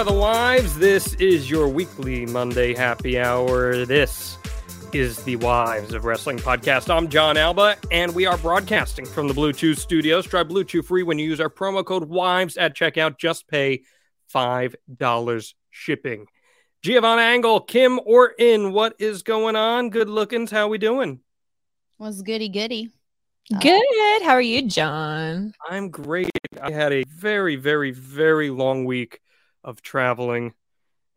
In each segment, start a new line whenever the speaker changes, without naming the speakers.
They the wives. This is your weekly Monday happy hour. This is the Wives of Wrestling podcast. I'm Jon Alba, and we are broadcasting from the Blue Chew studios. Try Blue Chew free when you use our promo code WIVES at checkout. Just pay $5 shipping. Giovanna Angle, Kim Orton, what is going on? Good lookings. How we doing?
Was goody goody.
Uh, Good. How are you, Jon?
I'm great. I had a very, very, very long week of traveling,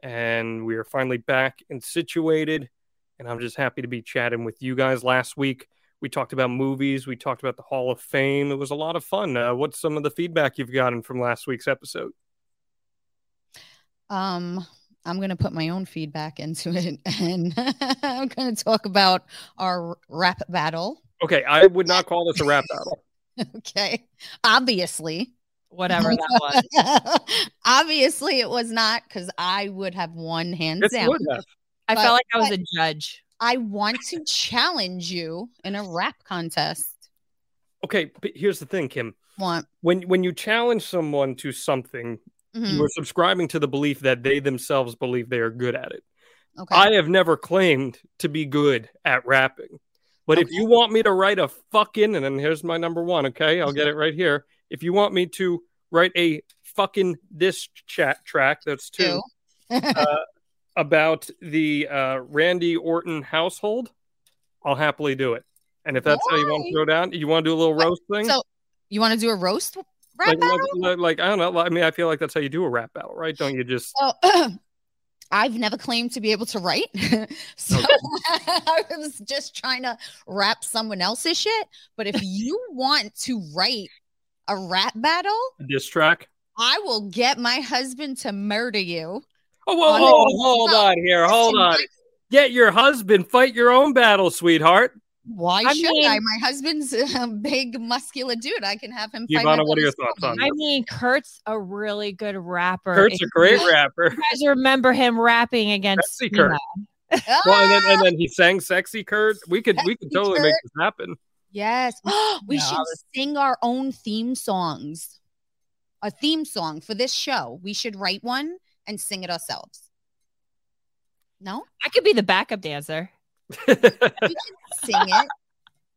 and we are finally back and situated. And I'm just happy to be chatting with you guys. Last week, we talked about movies, we talked about the Hall of Fame. It was a lot of fun. Uh, what's some of the feedback you've gotten from last week's episode?
Um, I'm gonna put my own feedback into it, and I'm gonna talk about our rap battle.
Okay, I would not call this a rap battle.
okay, obviously,
Whatever that was.
obviously, it was not because I would have won hands
This
down.
would have.
I
But-
felt like I was a judge.
I want to challenge you in a rap contest.
Okay, but here's the thing, Kim.
Want?
When when you challenge someone to something,
Mhm.
you are subscribing to the belief that they themselves believe they are good at it.
Okay.
I have never claimed to be good at rapping. But if you want me to write a fucking, and then here's my number one, okay? I'll get it right here. If you want me to write a fucking this chat track, that's two,
Two.
about the uh, Randy Orton household, I'll happily do it. And if that's how you want to
Why?
go down, you want to do a little roast thing?
so you want to do a roast rap
like,
battle?
like, like, I don't know. I mean, I feel like that's how you do a rap battle, right? Don't you just
I've never claimed to be able to write. so
Okay.
I was just trying to rap someone else's shit. But if you want to write a rap battle, A
diss track?
I will get my husband to murder you.
Oh, whoa,
On
whoa, hold on here. Hold on. Get your husband. Fight your own battle, sweetheart.
Why
I
should I? My husband's a big, muscular dude. I can have him fight.
What are your thoughts on
sibling.
I mean, Kurt's a really good rapper.
Kurt's a great
you
rapper.
guys remember him rapping against
Sexy Kurt. Well, and then,
Ah,
and then he sang "Sexy Kurt." We could we could
Sexy
totally make this happen.
Yes. we
No,
should
was-
sing our own theme songs. A theme song for this show. We should write one and sing it ourselves. No?
I could be the backup dancer.
You can sing it.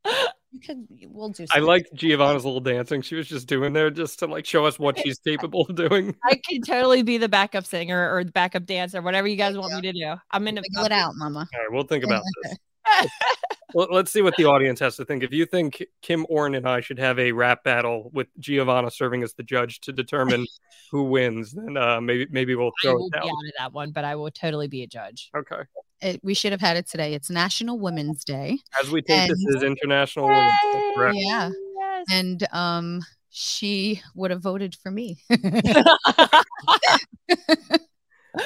You could we'll do something.
I
something.
liked Giovanna's little dancing. She was just doing there just to like show us what she's capable of doing.
I could totally be the backup singer or the backup dancer, whatever you guys want me to do. I'm in a
Figure it out, mama.
All right, we'll think about this. Well, let's see what the audience has to think. If you think Kim Orton and I should have a rap battle with Giovanna serving as the judge to determine who wins, then uh, maybe maybe we'll
I
throw
will
it
be
down.
out of that one, but I will totally be a judge.
Okay.
It, we should have had it today. It's National Women's Day.
As we take this
And-
is International Women's Day, correct?
Yeah.
Yes.
And um she would have voted for me.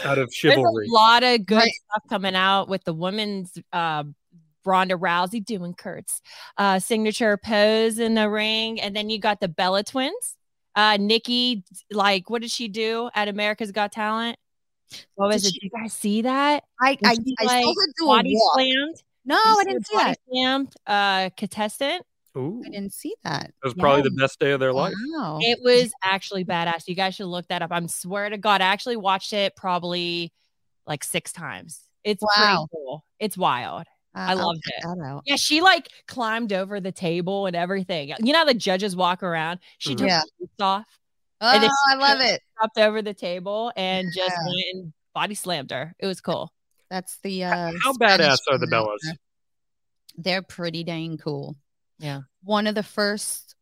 Out of
There's
chivalry.
a lot of good
Right.
stuff coming out with the women's uh, Ronda Rousey doing Kurt's uh, signature pose in the ring, and then you got the Bella twins. Uh, Nikki, like, what did she do at America's Got Talent? What was
Did
it?
she-
Did you guys see that?
I I,
she,
I saw
like,
her do
Body
walk.
slammed.
No,
Did
I didn't see
body
that.
Slammed uh, contestant.
Ooh,
I didn't see that.
that was probably the best day of their life.
Wow.
It was actually badass. You guys should look that up. I'm swear to God, I actually watched it probably like six times. It's
Wow.
pretty cool. It's wild. I
I'll
loved
check
it.
That out.
Yeah, she like climbed over the table and everything. You know how the judges walk around? She took
Yeah.
her boots off,
Oh,
And then
I love it.
hopped over the table, and just went and body slammed her. It was cool.
That's the uh
How
Spanish
badass are the Bellas?
They're pretty dang cool.
Yeah.
One of the first,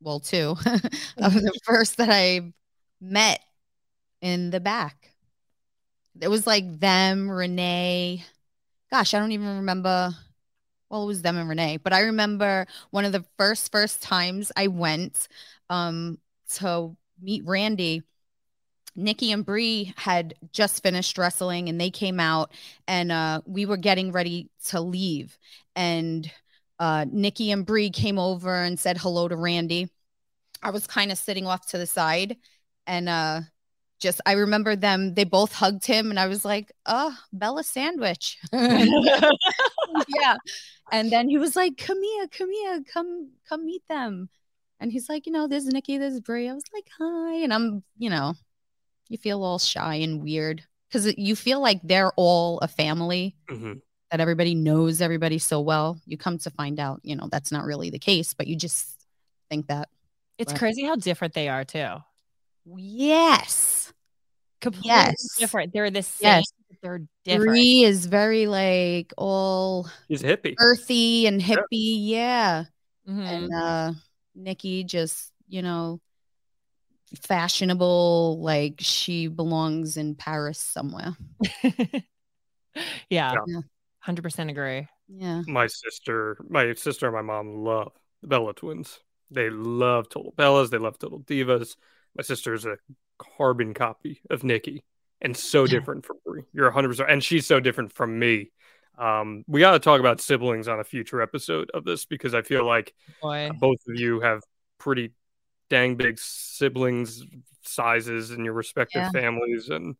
well, two of the first that I met in the back. It was like them, Renee. Gosh, I don't even remember. Well, it was them and Renee, but I remember one of the first first times I went um to meet Randy. Nikki and Brie had just finished wrestling and they came out and uh, we were getting ready to leave. And uh, Nikki and Brie came over and said hello to Randy. I was kind of sitting off to the side and uh, just I remember them, they both hugged him and I was like, oh, Bella sandwich. yeah. And then he was like, come here, come here, come, come meet them. And he's like, you know, there's Nikki, there's Brie. I was like, hi. And I'm, you know, you feel all shy and weird because you feel like they're all a family
Mhm.
that everybody knows everybody so well. You come to find out, you know, that's not really the case, but you just think that.
It's
Right.
crazy how different they are too.
Yes.
Completely
Yes.
different. They're the same.
Yes.
but They're different.
Brie is very like all
He's a hippie.
earthy and hippie. Yeah.
Mhm.
And uh Nikki just, you know, fashionable, like she belongs in Paris somewhere.
yeah,
Yeah.
hundred percent agree.
Yeah.
My sister, my sister and my mom love the Bella twins. They love Total Bellas. They love Total Divas. My sister is a carbon copy of Nikki and so different from Brie. You're 100%. And she's so different from me. Um, we got to talk about siblings on a future episode of this because I feel like both of you have pretty dang big siblings sizes in your respective
Yeah.
families and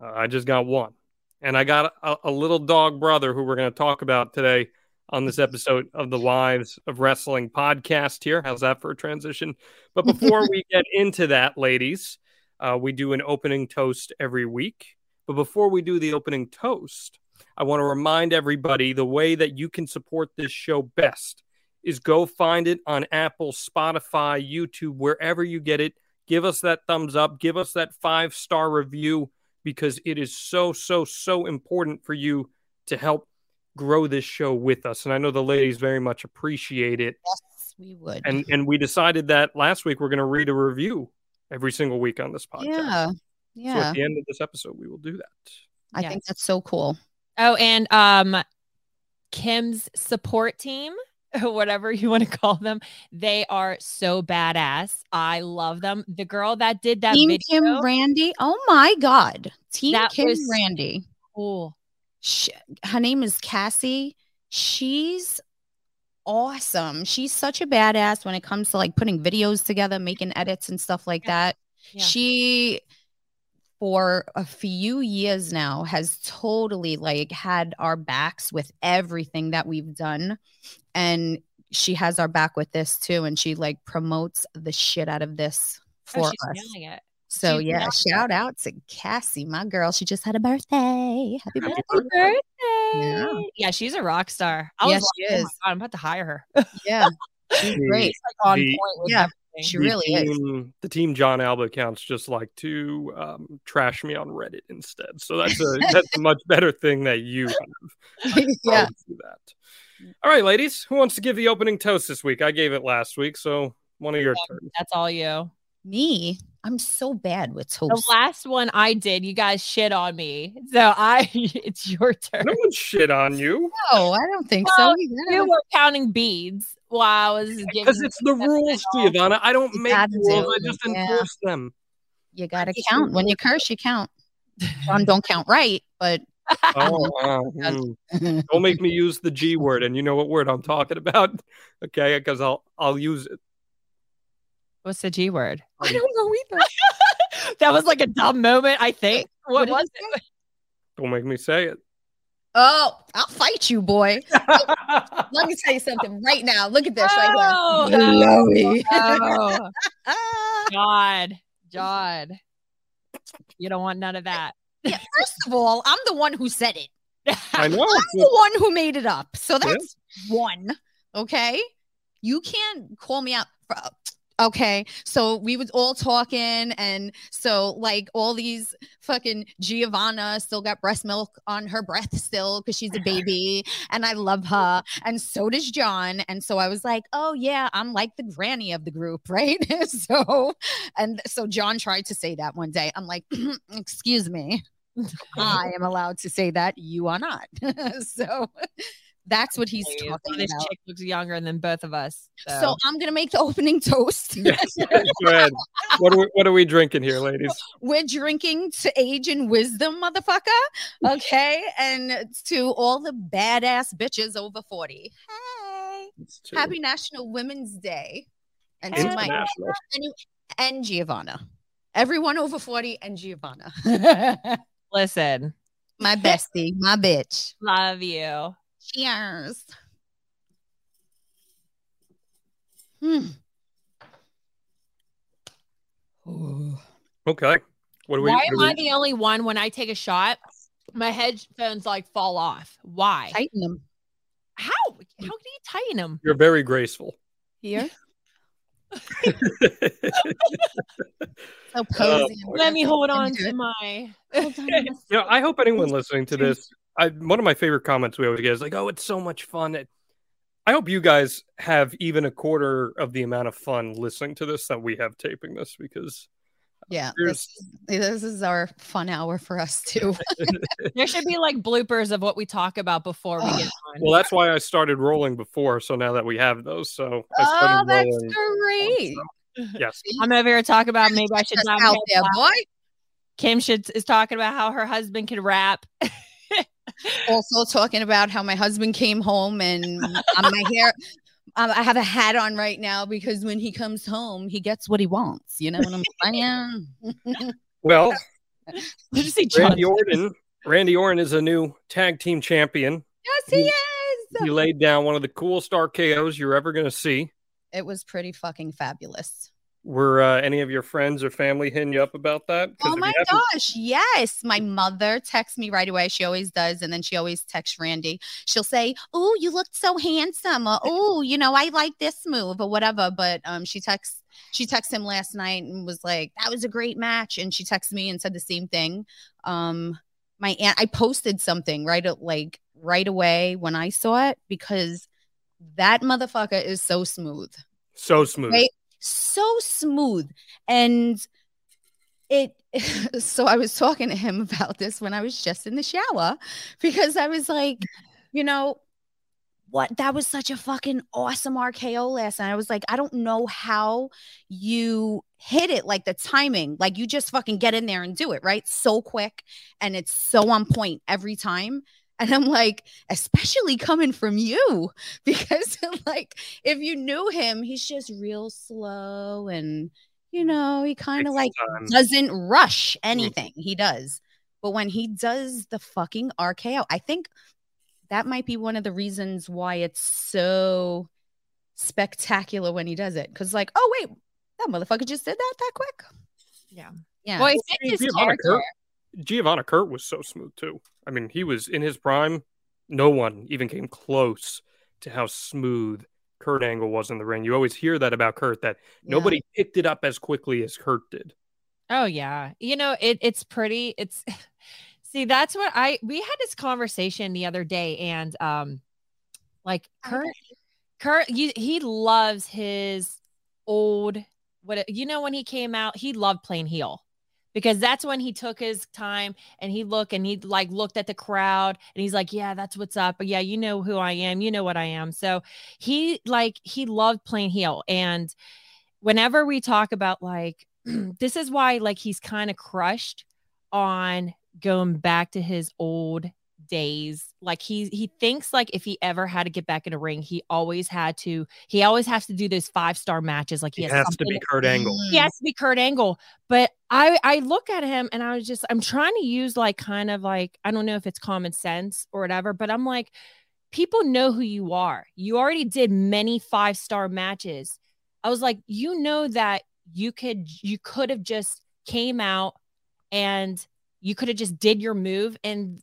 uh, i just got one and i got a, a little dog brother who we're going to talk about today on this episode of the wives of wrestling podcast here how's that for a transition but before we get into that ladies uh, we do an opening toast every week but before we do the opening toast i want to remind everybody the way that you can support this show best is go find it on Apple, Spotify, YouTube, wherever you get it. Give us that thumbs up, give us that five star review because it is so, so, so important for you to help grow this show with us. And I know the ladies very much appreciate it.
Yes, we would.
And and we decided that last week we're going to read a review every single week on this podcast.
yeah. Yeah.
So at the end of this episode, we will do that.
I
Yes.
think that's so cool.
Oh, and um, Kim's support team, whatever you want to call them, they are so badass. I love them. The girl that did that
Team
video,
Kim Randy. Oh my God. Team
That
Kim
was-
Randy.
cool.
Sh her name is Cassie. She's awesome. She's such a badass when it comes to like putting videos together, making edits and stuff like
Yeah.
that.
Yeah.
She for a few years now has totally like had our backs with everything that we've done and she has our back with this too and she like promotes the shit out of this for
Oh,
us.
Nailing it.
So
She's
yeah,
nailing
shout out to Cassie, my girl. She just had a birthday. Happy birthday.
Happy birthday.
Yeah.
Yeah. she's a rock star. I
Yes,
was
she
like, oh my
is.
God, I'm about to hire her.
Yeah. She's
The-
great.
She's like on
The-
point with
Yeah,
everything.
She
the
really is.
team, The team Jon Alba counts just like to um, trash me on Reddit instead. So that's a that's a much better thing that you have.
yeah.
Do that. All right, ladies, who wants to give the opening toast this week? I gave it last week, so one of your turns.
That's all you.
Me, I'm so bad with
The last one I did, you guys shit on me. So I, it's your turn.
No one shit on you
No, I don't think
Well,
so. either.
You were counting beads while I was giving.
because it's the rules, Giovanna. I don't
You
make rules;
do
I just
yeah.
enforce them.
You gotta count. When you curse, you count. Jon don't count right, but
Oh, wow. Mm. Don't make me use the G word, and you know what word I'm talking about, okay? Because I'll I'll use it.
What's the G word?
I don't know either.
that was like a dumb moment, I think. What,
what
was
did
it?
Don't make me say it.
Oh, I'll fight you, boy. Let me tell you something right now. Look at this right
Oh,
here. Blowy.
oh. God, Jon, you don't want none of that.
yeah, first of all, I'm the one who said it.
I know.
I'm the one who made it up. So that's one. Okay. You can't call me out. For, Okay. So we was all talking. And so, like, all these fucking Giovanna still got breast milk on her breath still because she's a baby. And I love her. And so does Jon. And so I was like, oh, yeah, I'm like the granny of the group. Right. so, and so Jon tried to say that one day. I'm like, excuse me. I am allowed to say that. You are not. so that's what he's talking about.
This chick looks younger than both of us. So,
So I'm gonna make the opening toast.
Yes. Go ahead. What are we, what are we drinking here, ladies?
We're drinking to age and wisdom, motherfucker. Okay, and to all the badass bitches over forty. Hey, happy National Women's Day, and to my and, and Giovanna, everyone over forty, and Giovanna,
listen,
my bestie, my bitch.
love you.
Cheers. Hmm. Ooh.
Okay. What do we?
Why am
we-
I the only one when I take a shot? My headphones like fall off. Why?
Tighten them
How? How can you tighten them?
You're very graceful.
here. So
Oh,
posy.
Let me hold on to my.
Hold on, I'm
you know, I hope anyone listening to this, I, one of my favorite comments we always get is like, "Oh, it's so much fun." It, I hope you guys have even a quarter of the amount of fun listening to this that we have taping this because
Yeah,
There's-
this, this is our fun hour for us too.
There should be like bloopers of what we talk about before we get on.
well, that's why I started rolling before. So now that we have those, so I
oh, that's
rolling.
great.
Yes,
I'm over here talking about maybe I should
That's
not.
out there, boy.
Kim should is talking about how her husband can rap.
Also talking about how my husband came home and um, my hair. Um, I have a hat on right now because when he comes home, he gets what he wants. You know what I'm saying?
well,
Did you see
Randy Orton. Randy Orton is a new tag team champion.
yes, he is.
He laid down one of the coolest RKO's you're ever going to see.
It was pretty fucking fabulous.
Were uh, any of your friends or family hitting you up about that?
Oh my gosh, yes. My mother texts me right away. She always does. And then she always texts Randy. She'll say, Oh, you looked so handsome. Oh, you know, I like this move or whatever. But um, she texts she texted him last night and was like, That was a great match. And she texted me and said the same thing. Um, my aunt, I posted something right at like right away when I saw it because that motherfucker is so smooth
So smooth.
right? So smooth. And it, so I was talking to him about this when I was just in the shower because I was like, you know, what that was such a fucking awesome RKO last night. I was like, I don't know how you hit it like the timing, like you just fucking get in there and do it, right? So quick and it's so on point every time. And I'm like, especially coming from you, because like if you knew him, he's just real slow and you mm. know, he kind of like
time.
doesn't rush mm. anything. He does. But when he does the fucking RKO, I think that might be one of the reasons why it's so spectacular when he does it. Cause like, oh wait, that motherfucker just did that that quick.
Yeah.
Yeah.
Well,
Well, I mean,
his
Giovanna. Kurt, Giovanna Kurt was so smooth too. I mean, he was in his prime. No one even came close to how smooth Kurt Angle was in the ring. You always hear that about Kurt that
Yeah.
nobody picked it up as quickly as Kurt did.
Oh yeah. You know, it it's pretty it's see that's what I we had this conversation the other day and um like Kurt Kurt you, he loves his old what you know when he came out he loved playing heel because that's when he took his time and he looked and he like looked at the crowd and he's like yeah that's what's up but yeah you know who I am you know what I am. So he like he loved playing heel and whenever we talk about like this is why like he's kind of crushed on going back to his old days like he he thinks like if he ever had to get back in a ring he always had to he always has to do those five star matches like he
It
has,
has to be Kurt Angle.
Mm.
he has to be Kurt Angle. But I I look at him and I was just I'm trying to use like kind of like I don't know if it's common sense or whatever, but I'm like people know who you are. You already did many five star matches. I was like, you know that you could you could have just came out and you could have just did your move and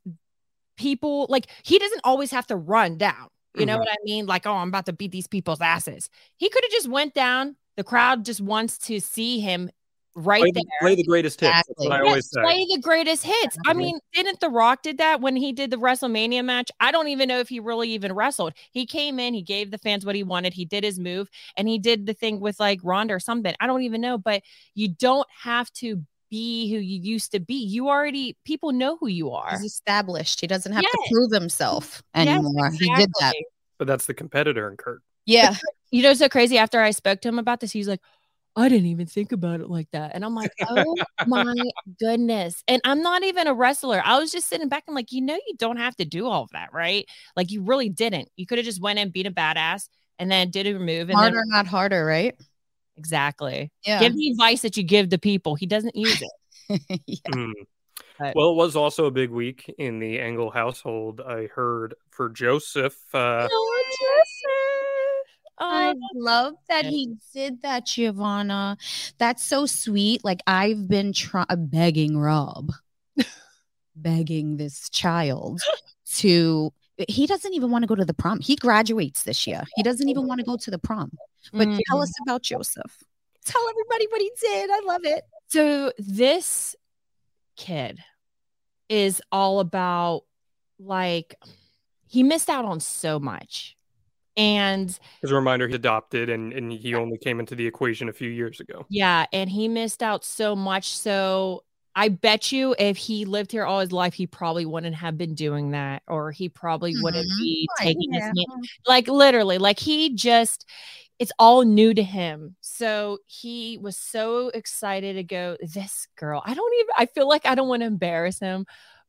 people like he doesn't always have to run down. You know
Mhm.
what I mean? Like, oh, I'm about to beat these people's asses. He could have just went down The crowd just wants to see him right
Play
there.
the, play the greatest hits. That's
Exactly.
what I
Yes,
always say.
play the greatest hits. I mean, didn't The Rock did that when he did the WrestleMania match? I don't even know if he really even wrestled. He came in, he gave the fans what he wanted, he did his move, and he did the thing with like Ronda or something. I don't even know, but you don't have to be who you used to be. You already people know who you are.
He's established. He doesn't have to prove himself
Yes,
anymore. He did that.
exactly.
But that's the competitor in Kurt.
Yeah.
You know, so crazy. After I spoke to him about this, he's like, I didn't even think about it like that. And I'm like, oh my goodness. And I'm not even a wrestler. I was just sitting back and like, you know, you don't have to do all of that, right? Like you really didn't. You could have just went and beat a badass and then did a move. And
Harder,
then
not harder, right?
Exactly.
Yeah.
Give the advice that you give to people. He doesn't use it.
yeah.
Mm.
But-
Well, it was also a big week in the Angle household. I heard for Joseph. Uh,
Oh,
I
Joseph. Oh,
love that
Yeah.
he did that, Giovanna. That's so sweet. Like I've been try- begging Rob, begging this child to. He doesn't even want to go to the prom. He graduates this year. He doesn't even want to go to the prom. But
Mm.
tell us about Joseph. Tell everybody what he did. I love it.
So this kid is all about like he missed out on so much. And
as a reminder, he adopted and, and he only came into the equation a few years ago.
yeah, and he missed out so much. So I bet you if he lived here all his life, he probably wouldn't have been doing that, or he probably wouldn't
Mhm.
be taking
yeah.
his name. Like literally, like he just it's all new to him. So he was so excited to go. This girl, I don't even I feel like I don't want to embarrass him,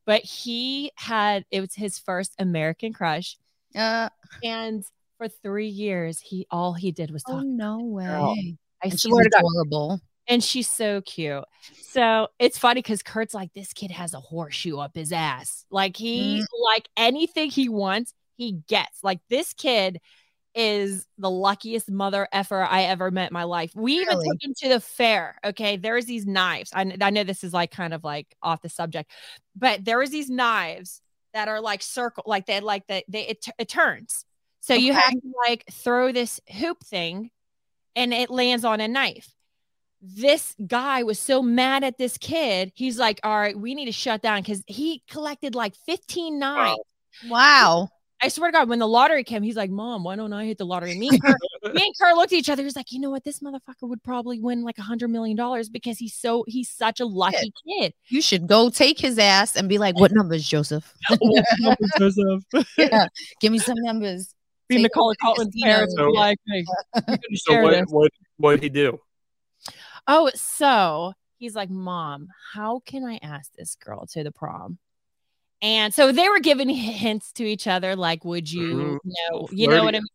but he had it was his first American crush.
Uh,
And for three years, he all he did was
oh no way.
I
And
swear to God.
adorable.
And she's so cute. So it's funny because Kurt's like, this kid has a horseshoe up his ass. Like he
Mm.
like anything he wants, he gets. Like this kid is the luckiest mother effer I ever met in my life. We even
Really?
took him to the fair. Okay. There's these knives. I, I know this is like kind of like off the subject, but there is these knives that are like circle, like they like that they it, it turns. So you have to like throw this hoop thing and it lands on a knife. This guy was so mad at this kid. He's like, All right, we need to shut down because he collected like 15 knives.
Wow.
I swear to God, when the lottery came, he's like, Mom, why don't I hit the lottery? Me and Kurt, me and Kurt looked at each other. He's like, You know what? This motherfucker would probably win like a hundred million dollars because he's so he's such a lucky kid.
You should go take his ass and be like, "What numbers, Joseph? yeah, give me some numbers."
Be
Take
Macaulay
him to the
Culkin's
casino.
parents were like, hey,
So what,
this.
what what did he do?
Oh, so he's like, Mom, how can I ask this girl to the prom? And so they were giving hints to each other, like, would you
Mhm.
know, you know what I mean?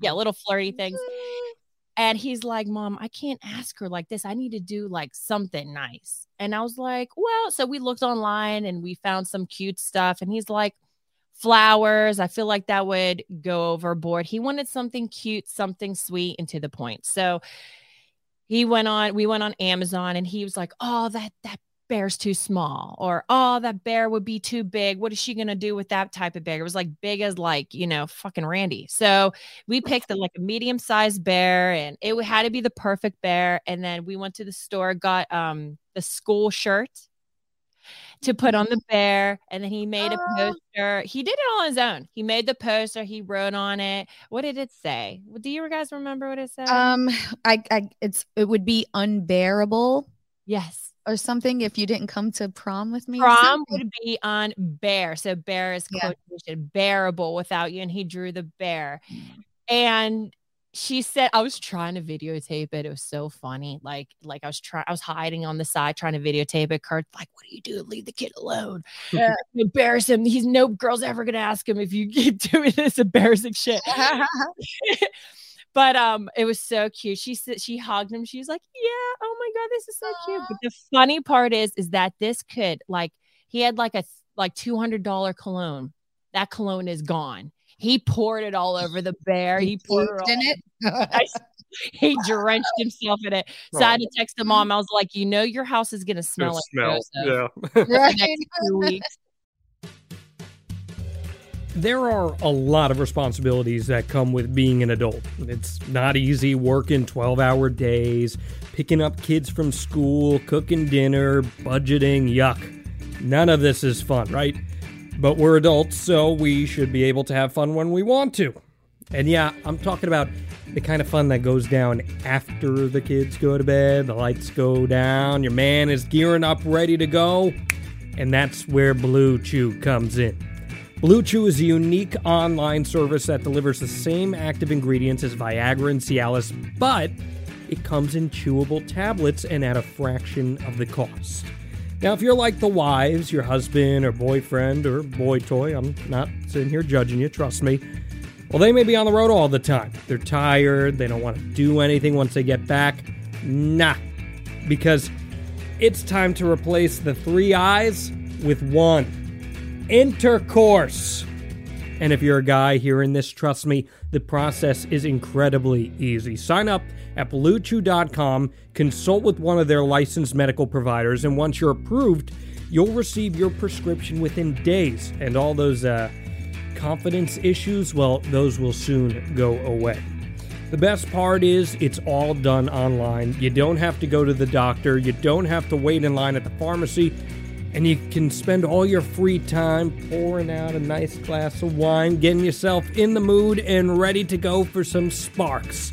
Yeah, little flirty things. And he's like, Mom, I can't ask her like this. I need to do like something nice. And I was like, Well, so we looked online and we found some cute stuff. And he's like, Flowers. I feel like that would go overboard. He wanted something cute, something sweet, and to the point. So he went on, we went on Amazon and he was like, Oh, that, that bear's too small. Or, Oh, that bear would be too big. What is she going to do with that type of bear? It was like big as like, you know, fucking Randy. So we picked a, like a medium sized bear and it had to be the perfect bear. And then we went to the store, got um the school shirt to put on the bear. And then he made a
Oh.
poster. He did it on his own. He made the poster. He wrote on it. What did it say? Do you guys remember what it said?
Um, I, I, it's it would be unbearable
yes.
or something if you didn't come to prom with me.
Prom would be on bear. So bear is
Yeah.
quotation, bearable without you. And he drew the bear.
Mm.
And she said, I was trying to videotape it. It was so funny. Like, like I was trying, I was hiding on the side trying to videotape it. Kurt's like, what do you do? Leave the kid alone.
Yeah.
Embarrass him. He's no girl's ever gonna ask him if you keep doing this embarrassing shit. but um, it was so cute. She said she hugged him. She was like, "Yeah, oh my god, this is so cute." But the funny part is, is that this kid, like, he had like a like two hundred dollar cologne. That cologne is gone. He poured it all over the bear. He poured it
in it.
I- he drenched himself in it. So I had to text the mom. I was like, you know, your house is gonna smell
Good
like
smell. Yeah.
right.
next two weeks.
There are a lot of responsibilities that come with being an adult. It's not easy working 12 hour days, picking up kids from school, cooking dinner, budgeting, yuck. None of this is fun, right? But we're adults, so we should be able to have fun when we want to. And yeah, I'm talking about the kind of fun that goes down after the kids go to bed, the lights go down, your man is gearing up, ready to go, and that's where Blue Chew comes in. Blue Chew is a unique online service that delivers the same active ingredients as Viagra and Cialis, but it comes in chewable tablets and at a fraction of the cost. Now, if you're like the wives, your husband or boyfriend or boy toy, I'm not sitting here judging you, trust me. Well, they may be on the road all the time. They're tired, they don't want to do anything once they get back. Nah, because it's time to replace the three eyes with one intercourse. And if you're a guy hearing this, trust me, the process is incredibly easy. Sign up at BlueChew.com, consult with one of their licensed medical providers, and once you're approved, you'll receive your prescription within days. And all those uh, confidence issues, well, those will soon go away. The best part is it's all done online. You don't have to go to the doctor, you don't have to wait in line at the pharmacy and you can spend all your free time pouring out a nice glass of wine, getting yourself in the mood and ready to go for some sparks.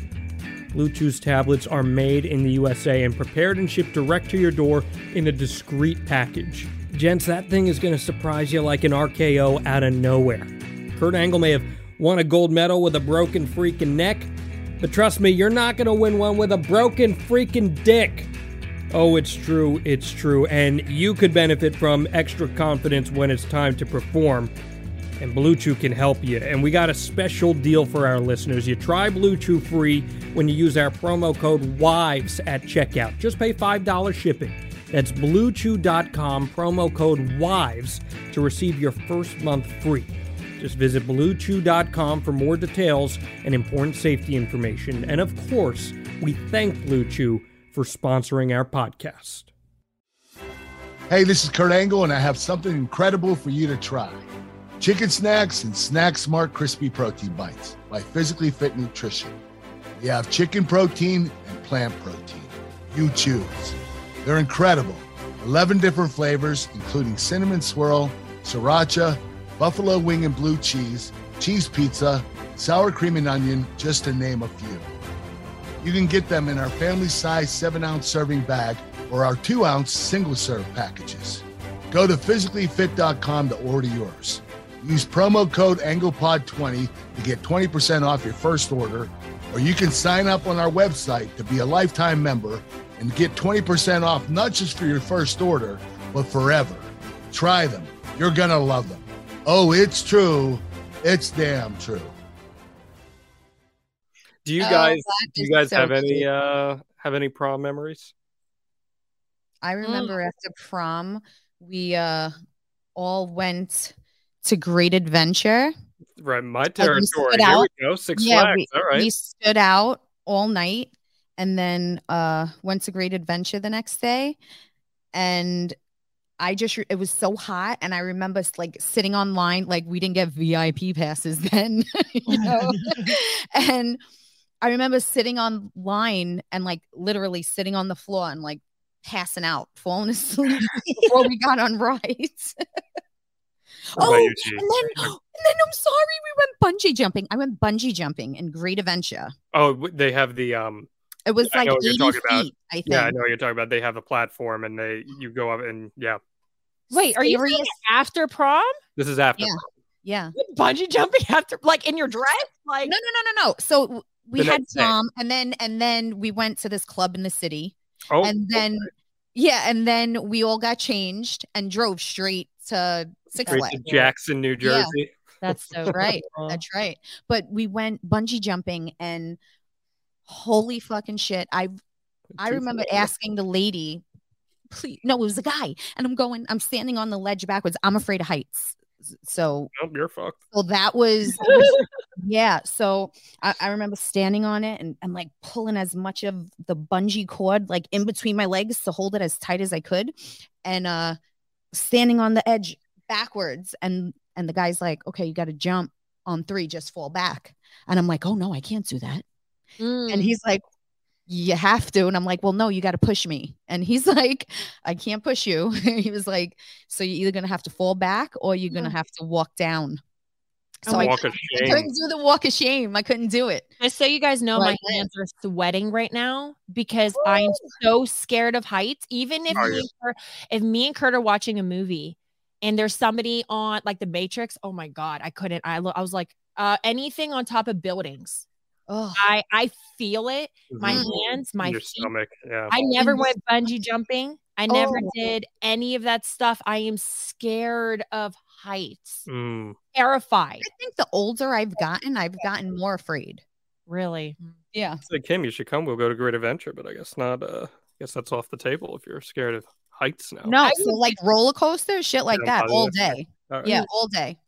Blue Chew's tablets are made in the USA and prepared and shipped direct to your door in a discreet package. Gents, that thing is going to surprise you like an RKO out of nowhere. Kurt Angle may have won a gold medal with a broken freaking neck, but trust me, you're not going to win one with a broken freaking dick. Oh, it's true, it's true. And you could benefit from extra confidence when it's time to perform. And Blue Chew can help you. And we got a special deal for our listeners. You try Blue Chew free when you use our promo code WIVES at checkout. Just pay $5 shipping. That's bluechew.com, promo code WIVES to receive your first month free. Just visit bluechew.com for more details and important safety information. And of course, we thank Blue Chew for sponsoring our podcast.
Hey, this is Kurt Angle, and I have something incredible for you to try. Chicken Snacks and Snack Smart Crispy Protein Bites by Physically Fit Nutrition. We have chicken protein and plant protein. You choose. They're incredible. 11 different flavors, including cinnamon swirl, sriracha, buffalo wing and blue cheese, cheese pizza, sour cream and onion, just to name a few. You can get them in our family size 7 ounce serving bag or our 2 ounce single serve packages. Go to physicallyfit.com to order yours. Use promo code AnglePod20 to get 20% off your first order, or you can sign up on our website to be a lifetime member and get 20% off not just for your first order, but forever. Try them. You're going to love them. Oh, it's true. It's damn true.
Do you
Oh,
guys
that
do you guys
so
have any uh have any prom memories?
I remember after prom, we uh all went to Great Adventure.
Right, my
we
territory.
stood
Here
out.
we go. Six
yeah,
Flags.
we,
All right.
we stood out all night and then uh went to Great Adventure the next day. And I just it was so hot, and I remember like sitting online, like we didn't get VIP passes then, you know. and I remember sitting online and like literally sitting on the floor and like passing out, falling asleep before we got on rides. Oh,
you,
and then, and then I'm sorry, we went bungee jumping. I went bungee jumping in Great Adventure.
Oh, they have the um.
It was like
know
80
talking about.
feet, I think.
Yeah, I know what you're talking about. They have a platform, and they you go up and yeah.
Wait, are you
Serious-
after prom?
This is after.
Yeah. Yeah.
Bungee jumping after, like in your dress? Like,
No, no, no, no, no. So w- we had
day.
and then and then we went to this club in the city,
Oh,
and then yeah, and then we all got changed and drove straight to Six
straight
Flags.
to Jackson, New
Yeah.
Jersey.
that's so
Right. That's right. But we went bungee jumping, and holy fucking shit! I I remember asking the lady, please, no, it was a guy, and I'm going, I'm standing on the ledge backwards. I'm afraid of heights, so
Oh, you're fucked.
so that was yeah. So I, I remember standing on it and I'm like pulling as much of the bungee cord like in between my legs to hold it as tight as I could, and uh standing on the edge backwards and and the guy's like, okay, you got to jump on three, just fall back. And I'm like, oh no, I can't do that.
Mm.
And he's like, you have to. And I'm like, well, no, you got to push me. And he's like, I can't push you. he was like, so you're either going to have to fall back or you're going to
Mm.
have to walk down. So
my
I,
Walk of
I couldn't do the walk of shame. I couldn't do it.
Just so you guys know,
Like
my hands are sweating right now because I'm so scared of heights. Even if me, and Kurt, if me and Kurt are watching a movie and there's somebody on like the Matrix, oh my god, I couldn't. I lo- I was like, uh, anything on top of buildings,
Oh,
I I feel it. My
Mhm.
hands, my
Your
feet.
stomach. Yeah.
I never went bungee jumping. I never
Oh.
did any of that stuff. I am scared of heights.
Mm.
Terrified.
I think the older I've gotten, I've gotten more afraid.
Really.
Yeah.
It's like Kim, you should come. We'll go to Great Adventure, but I guess not. Uh, I guess that's off the table if you're scared of heights now.
No, so like roller coasters, shit like
Yeah,
that all day.
All right.
Yeah, all day.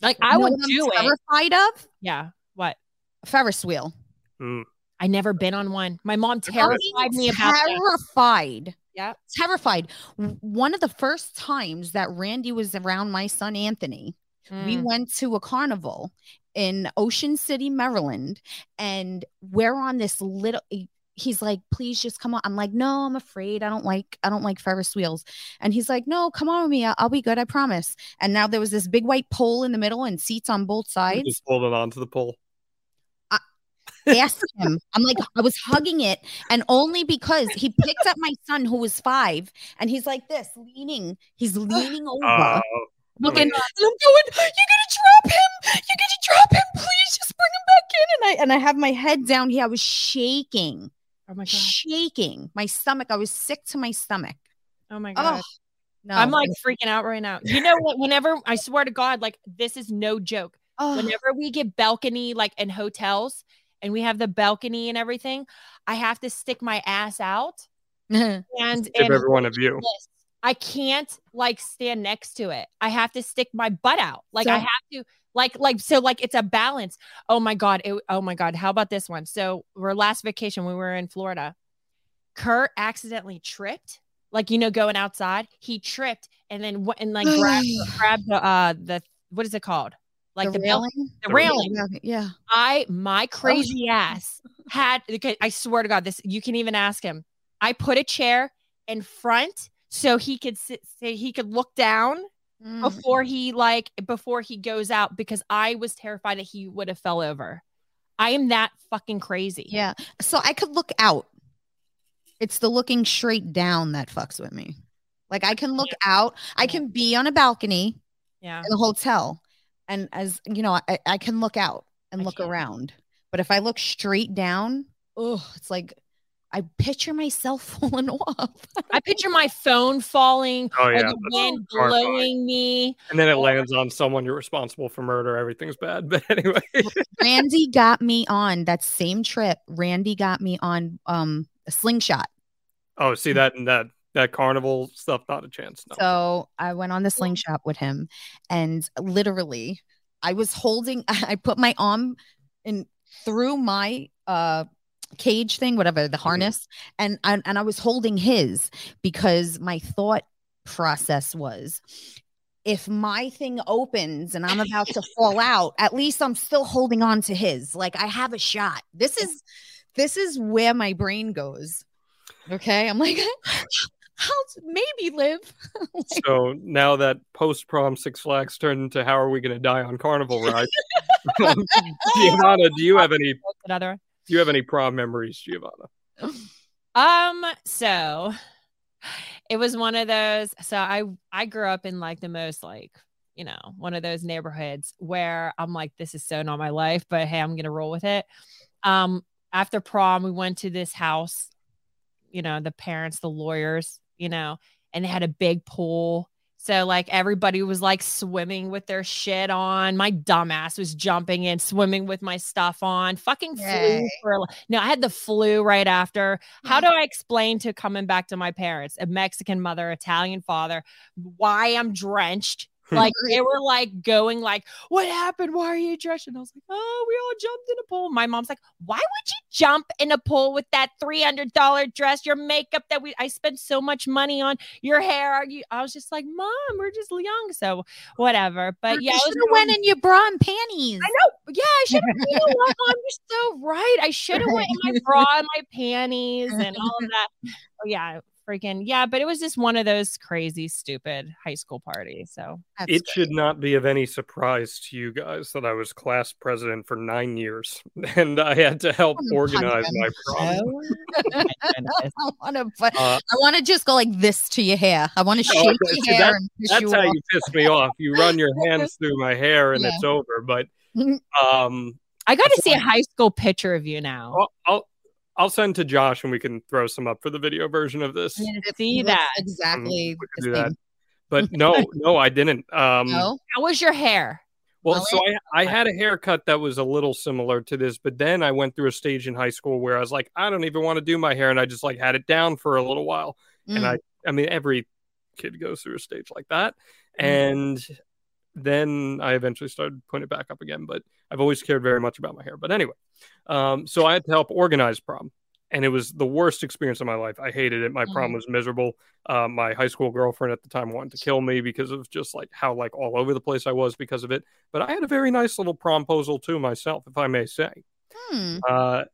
Like I
You know
would
what I'm
do it.
terrified of
Yeah. What?
Ferris wheel.
Mm.
I never been on one. My mom terrified me about that.
terrified.
Yeah.
Terrified. One of the first times that Randy was around my son Anthony, we
Mm.
went to a carnival in Ocean City, Maryland, and we're on this little he's like, please just come on. I'm like, no, I'm afraid. I don't like, I don't like Ferris wheels. And he's like, no, come on with me. I'll, I'll be good. I promise. And now there was this big white pole in the middle and seats on both
You
sides.
Just holding on to the pole.
Asked him. I'm like, I was hugging it, and only because he picked up my son who was five, and he's like this, leaning. He's leaning over,
Uh,
looking. And
God.
I'm going, "You're gonna drop him! You're gonna drop him! Please, just bring him back in." And I and I have my head down here. I was shaking,
Oh my god.
shaking. My stomach. I was sick to my stomach.
Oh my god.
Oh no!
I'm like freaking out right now. You know what? Whenever I swear to God, like this is no joke.
oh,
Whenever we get balcony, like in hotels, and we have the balcony and everything, I have to stick my ass out and
Give
and
everyone a view.
this. I can't like stand next to it. I have to stick my butt out. Like
So-
I have to like like so like it's a balance. Oh my god. It, oh my god. How about this one? So our last vacation we were in Florida. Kurt accidentally tripped. Like you know going outside, he tripped and then went and like grabbed grabbed the uh the what is it called? Like the,
the
bel-
railing.
the railing.
Yeah, yeah.
I my crazy ass had okay, I swear to God, this you can even ask him. I put a chair in front so he could sit so he could look down
Mm.
before he like before he goes out because I was terrified that he would have fell over. I am that fucking crazy.
Yeah. So I could look out. It's the looking straight down that fucks with me. Like I can look out. I can be on a balcony
Yeah.
in a hotel. And as you know, I, I can look out and
I
look
can't.
around. But if I look straight down, oh, it's like I picture myself falling off.
I picture my phone falling
Oh
or
yeah,
the wind blowing me.
and then it lands on someone you're responsible for murder. Everything's bad. But anyway,
Randy got me on that same trip. Randy got me on um a slingshot.
oh, see that and that that carnival stuff, not a chance. No.
So I went on the slingshot with him, and literally, I was holding. I put my arm in through my uh cage thing, whatever the harness, and I, and I was holding his because my thought process was. If my thing opens and I'm about to fall out, at least I'm still holding on to his. Like I have a shot. This is this is where my brain goes. Okay. I'm like, I'll maybe live. Like,
So now that post prom Six Flags turned into how are we going to die on Carnival ride? Giovanna, do you have any? Do you have any prom memories, Giovanna?
Um, so it was one of those. So I I grew up in like the most like you know one of those neighborhoods where I'm like this is so not my life, but hey, I'm gonna roll with it. Um, after prom, we went to this house. You know, the parents, the lawyers, you know, and they had a big pool. So like everybody was like swimming with their shit on. My dumbass was jumping in, swimming with my stuff on. Fucking flu for no, I had the flu right after. How do I explain to coming back to my parents, a Mexican mother, Italian father, why I'm drenched Like they were like going like, "What happened? Why are you dressed?" And I was like, "Oh, we all jumped in a pool." My mom's like, "Why would you jump in a pool with that three hundred dollar dress? Your makeup that we I spent so much money on, your hair." Are you? I was just like, "Mom, we're just young, so whatever." But yeah,
you should have went in your bra and panties.
I know. Yeah, I should have. You know what, Mom? You're so right. I should have went in my bra and my panties and all of that. Oh yeah, freaking yeah. But it was just one of those crazy, stupid high school parties. So
it
great.
should not be of any surprise to you guys that I was class president for nine years and I had to help
Oh,
organize my prom.
My goodness.
I want to.
Uh,
I want to just go like this to your hair. I want to
Oh,
shake
see,
your hair
that-
and
That's
you
how
off.
you piss me off. You run your hands through my hair and
Yeah.
it's over. But um,
I got to
That's
see a high school picture of you now.
I'll, I'll I'll send to Josh and we can throw some up for the video version of this.
I need to
It
see that.
exactly.
We can do that. But no, no, I didn't. Um,
No,
How was your hair?
Well,
Well,
so I, I had a haircut that was a little similar to this, but then I went through a stage in high school where I was like, I don't even want to do my hair, and I just like had it down for a little while. And
Mm.
I, I mean, every kid goes through a stage like that,
Mm.
and then I eventually started putting it back up again. But I've always cared very much about my hair. But anyway, um, so I had to help organize prom, and it was the worst experience of my life. I hated it. My prom
Mhm.
was miserable. Uh, my high school girlfriend at the time wanted to kill me because of just like how like all over the place I was because of it. But I had a very nice little promposal to myself, if I may say.
Hmm.
Uh,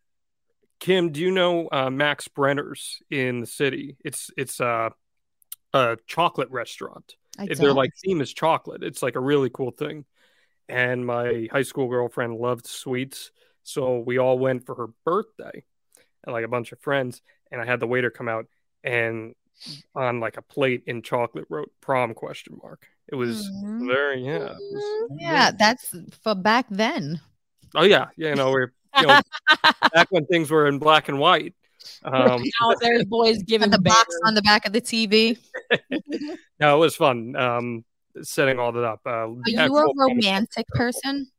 Kim, do you know uh, Max Brenner's in the city? It's it's uh, a chocolate restaurant.
Don't.
like theme is chocolate. It's like a really cool thing. And my high school girlfriend loved sweets, so we all went for her birthday, and like a bunch of friends. And I had the waiter come out and on like a plate in chocolate wrote prom question mark. It was
Mhm.
very yeah. was-
Yeah, that's for back then.
Oh yeah, yeah. You know we're you know, back when things were in black and white. Um,
Now there's boys giving
the box on the back of the TV.
no, it was fun. Um, setting all that up. Uh,
Are you a romantic person?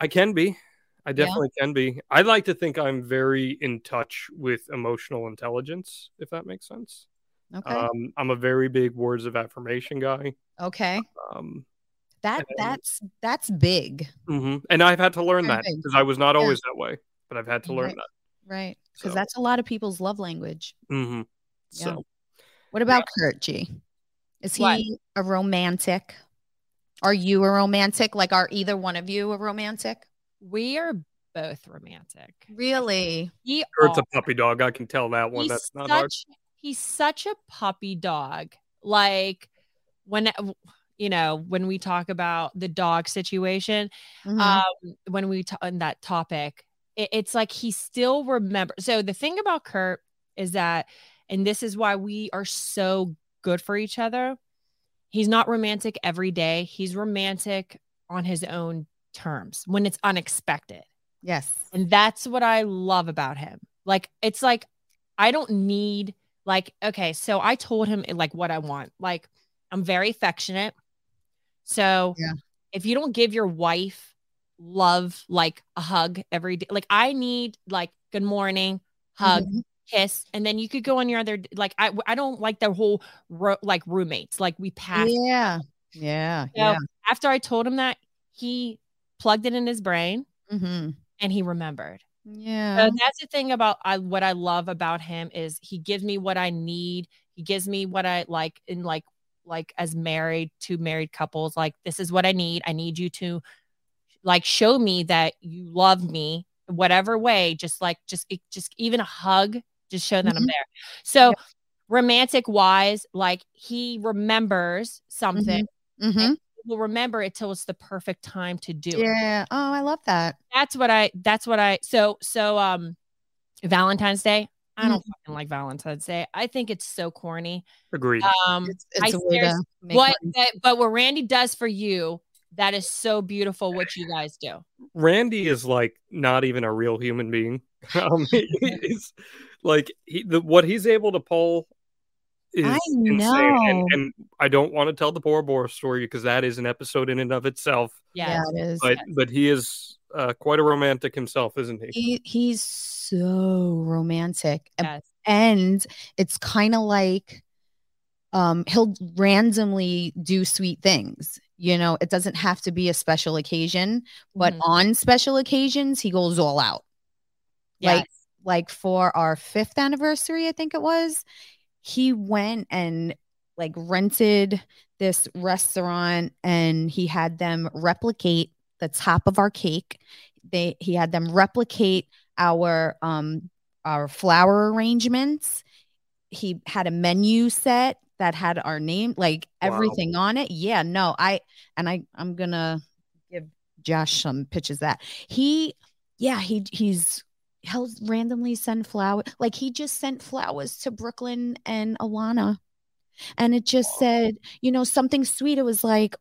I can be. I definitely can be. I like to think I'm very in touch with emotional intelligence, if that makes sense.
Okay.
Um, I'm a very big words of affirmation guy.
okay.
Um,
That
and-
that's that's big.
mhm. And I've had to learn
Very
that because I was not
Yeah.
always that way, but I've had to learn
Right.
that.
Right. Because
So-
that's a lot of people's love language.
Mm-hmm.
Yeah.
So
What about Kurt G? Is he
What?
a romantic? Are you a romantic? Like, are either one of you a romantic?
We are both romantic.
Really?
He
Kurt's
are.
a puppy dog. I can tell that one.
he's
That's not
such,
hard.
He's such a puppy dog. Like when you know when we talk about the dog situation,
Mhm.
um, when we t- on that topic, it, it's like he still remembers. So the thing about Kurt is that, and this is why we are so good for each other. He's not romantic every day. He's romantic on his own terms when it's unexpected.
yes.
And that's what I love about him. Like, it's like, I don't need, like, okay, so I told him like what I want. Like, I'm very affectionate. So
Yeah.
if you don't give your wife love, like a hug every day, like, I need like good morning, hug,
Mhm.
Kiss, and then you could go on your other, like, I, I don't like the whole ro- like roommates, like we passed
Yeah. Yeah.
So
Yeah.
after I told him that, he plugged it in his brain
hmm
and he remembered.
Yeah.
So that's the thing about I, what I love about him is he gives me what I need. He gives me what I like in like like as married to married couples. Like this is what I need. I need you to like show me that you love me, whatever way. Just like just it- just even a hug, just show that I'm
Mhm.
there. So romantic wise, like he remembers something.
hmm
He will remember it till it's the perfect time to do it
Yeah. Oh, I love that.
that's what I that's what I so so um Valentine's Day. I
Mm.
don't fucking like Valentine's Day. I think it's so corny.
Agreed.
Um
It's, it's
I
a way to
what but, but what Randy does for you, that is so beautiful what you guys do.
Randy is like not even a real human being. Um, he's like he, the, what he's able to pull is
I
insane. And, and I don't want to tell the Bora Bora story because that is an episode in and of itself.
Yeah.
Yeah, it is.
But but he is uh, quite a romantic himself, isn't he?
he, he's so romantic. And-
Yes.
And it's kind of like um, he'll randomly do sweet things. You know, it doesn't have to be a special occasion, but
Mhm.
on special occasions, he goes all out. Like,
Yes.
like for our fifth anniversary, I think it was, he went and like rented this restaurant and he had them replicate the top of our cake. They he had them replicate our um our flower arrangements. He had a menu set that had our name, like
Wow.
everything on it. Yeah, no, I and I I'm gonna give Josh some pitches that. He yeah, he he's he'll randomly send flowers. Like he just sent flowers to Brooklyn and Alana. And it just said, you know, something sweet. It was like,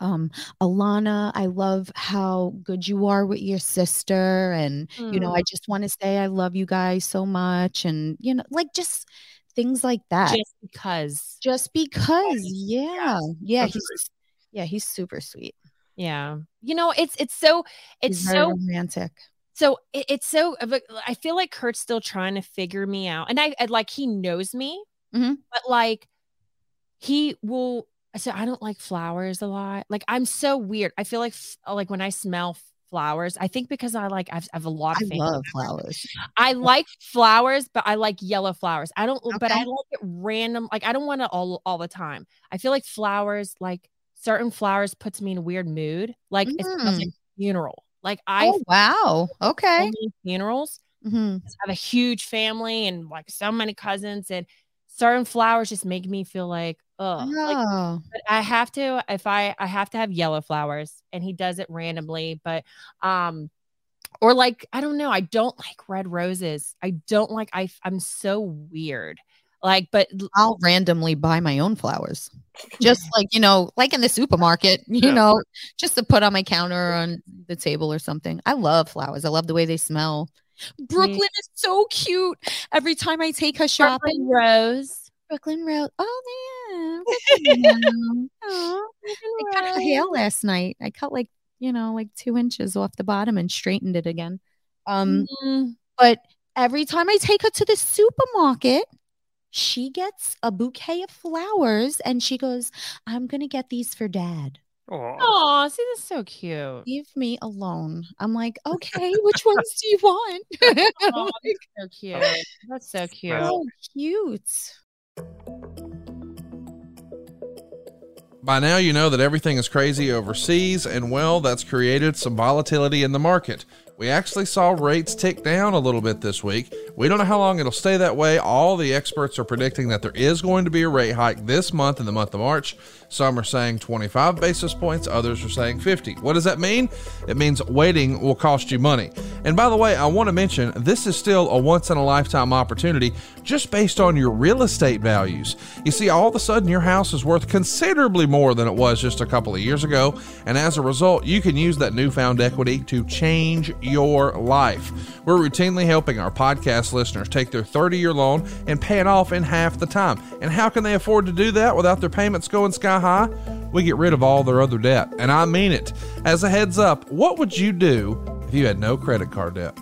um, Alana, I love how good you are with your sister. And, you know, I just want to say I love you guys so much. And, you know, like just things like that.
just because.
Just because. Yeah. Yeah. He's yeah, he's super sweet.
Yeah. You know, it's it's so it's so
romantic.
So it, it's so a- I feel like Kurt's still trying to figure me out. And I, I like he knows me,
Mhm.
but like he will so I don't like flowers a lot. Like I'm so weird. I feel like like when I smell flowers, I think because I like I've, I have a lot
I
of family
love flowers.
I like flowers, but I like yellow flowers. I don't, but I
Okay.
like it random. Like I don't want it all all the time. I feel like flowers, like certain flowers, puts me in a weird mood. Like
Mm.
like funeral. Like I
Oh wow. Okay.
funerals.
Mhm.
I have a huge family and like so many cousins, and certain flowers just make me feel like, oh, like but I have to if I I have to have yellow flowers and he does it randomly but um or like I don't know I don't like red roses I don't like I I'm so weird like but
I'll randomly buy my own flowers. Just like, you know, like in the supermarket, you
Yeah.
know, just to put on my counter or on the table or something. I love flowers. I love the way they smell. Brooklyn is so cute. Every time I take her shopping,
Brooklyn rose
Brooklyn Rose. Oh man. Brooklyn. Aw. I cut her hair last night. I cut like, you know, like two inches off the bottom and straightened it again. Um,
Mm,
but every time I take her to the supermarket, she gets a bouquet of flowers and she goes, I'm going to get these for dad.
Oh see that's so cute
Leave me alone. I'm like, okay, which ones do you want?
oh, that's so cute that's so cute
oh, cute.
By now, you know that everything is crazy overseas, and well, that's created some volatility in the market. We actually saw rates tick down a little bit this week. We don't know how long it'll stay that way. All the experts are predicting that there is going to be a rate hike this month in the month of March. Some are saying 25 basis points, others are saying 50. What does that mean? It means waiting will cost you money. And by the way, I want to mention this is still a once in a lifetime opportunity just based on your real estate values. You see, all of a sudden your house is worth considerably more than it was just a couple of years ago. And as a result, you can use that newfound equity to change your life. We're routinely helping our podcast listeners take their 30 year loan and pay it off in half the time. And how can they afford to do that without their payments going sky high? We get rid of all their other debt. And I mean it. As a heads up, what would you do if you had no credit card debt?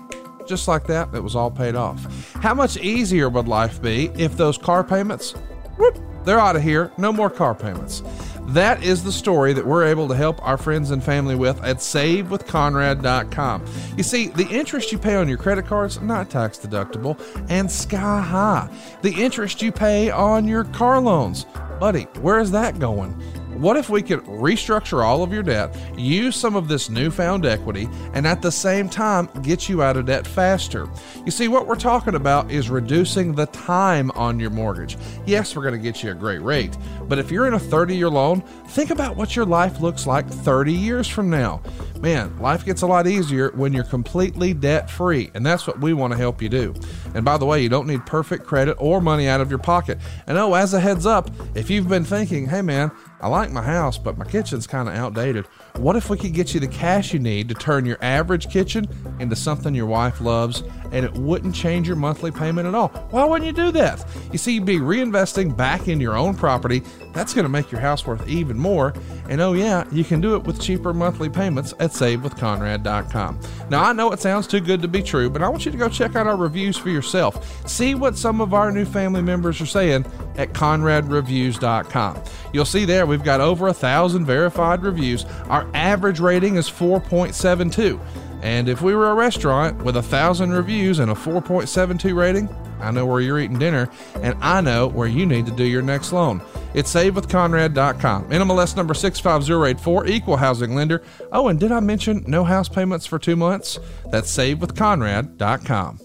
Just like that, it was all paid off. How much easier would life be if those car payments, whoop, they're out of here, no more car payments. That is the story that we're able to help our friends and family with at savewithconrad.com. You see, the interest you pay on your credit cards not tax deductible and sky high. The interest you pay on your car loans, buddy, where is that going? What if we could restructure all of your debt, use some of this newfound equity, and at the same time get you out of debt faster? You see, what we're talking about is reducing the time on your mortgage. Yes, we're going to get you a great rate, but if you're in a 30 year loan, think about what your life looks like 30 years from now. Man, life gets a lot easier when you're completely debt free, and that's what we want to help you do. And by the way, you don't need perfect credit or money out of your pocket. And oh, as a heads up, if you've been thinking, hey man, I like my house, but my kitchen's kind of outdated. What if we could get you the cash you need to turn your average kitchen into something your wife loves and it wouldn't change your monthly payment at all? Why wouldn't you do that? You see, you'd be reinvesting back in your own property, That's going to make your house worth even more. And oh, yeah, you can do it with cheaper monthly payments at savewithconrad.com. Now, I know it sounds too good to be true, but I want you to go check out our reviews for yourself. See what some of our new family members are saying at conradreviews.com. You'll see there we've got over a thousand verified reviews. Our average rating is 4.72. And if we were a restaurant with a thousand reviews and a 4.72 rating, I know where you're eating dinner, and I know where you need to do your next loan. It's savewithconrad.com. NMLS number 65084, equal housing lender. Oh, and did I mention no house payments for two months? That's savewithconrad.com.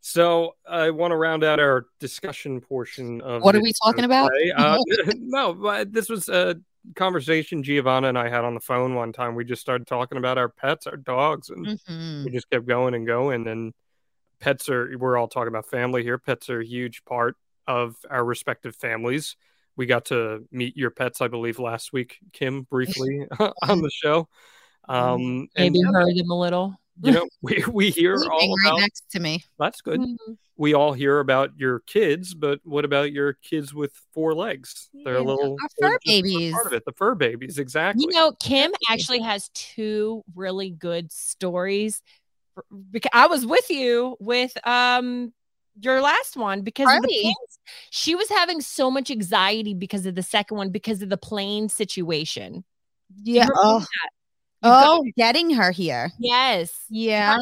So I want to round out our discussion portion of
What are we talking about?
Uh, no, this was a conversation Giovanna and I had on the phone one time. We just started talking about our pets, our dogs, and
Mhm.
we just kept going and going. And pets are we're all talking about family here. Pets are a huge part of our respective families. We got to meet your pets, I believe, last week, Kim, briefly on the show. Um,
Maybe
yeah,
heard them a little.
You know, we, we hear
Sleeping
all
right
about
next to me.
that's good.
Mm-hmm.
We all hear about your kids, but what about your kids with four legs? They're a
Yeah,
little
our fur babies.
Part of it, the fur babies, exactly.
You know, Kim actually has two really good stories. Because I was with you with um your last one because of the planes. she was having so much anxiety because of the second one because of the plane situation.
Yeah. Oh,
You got-
oh getting her here.
yes.
Yeah.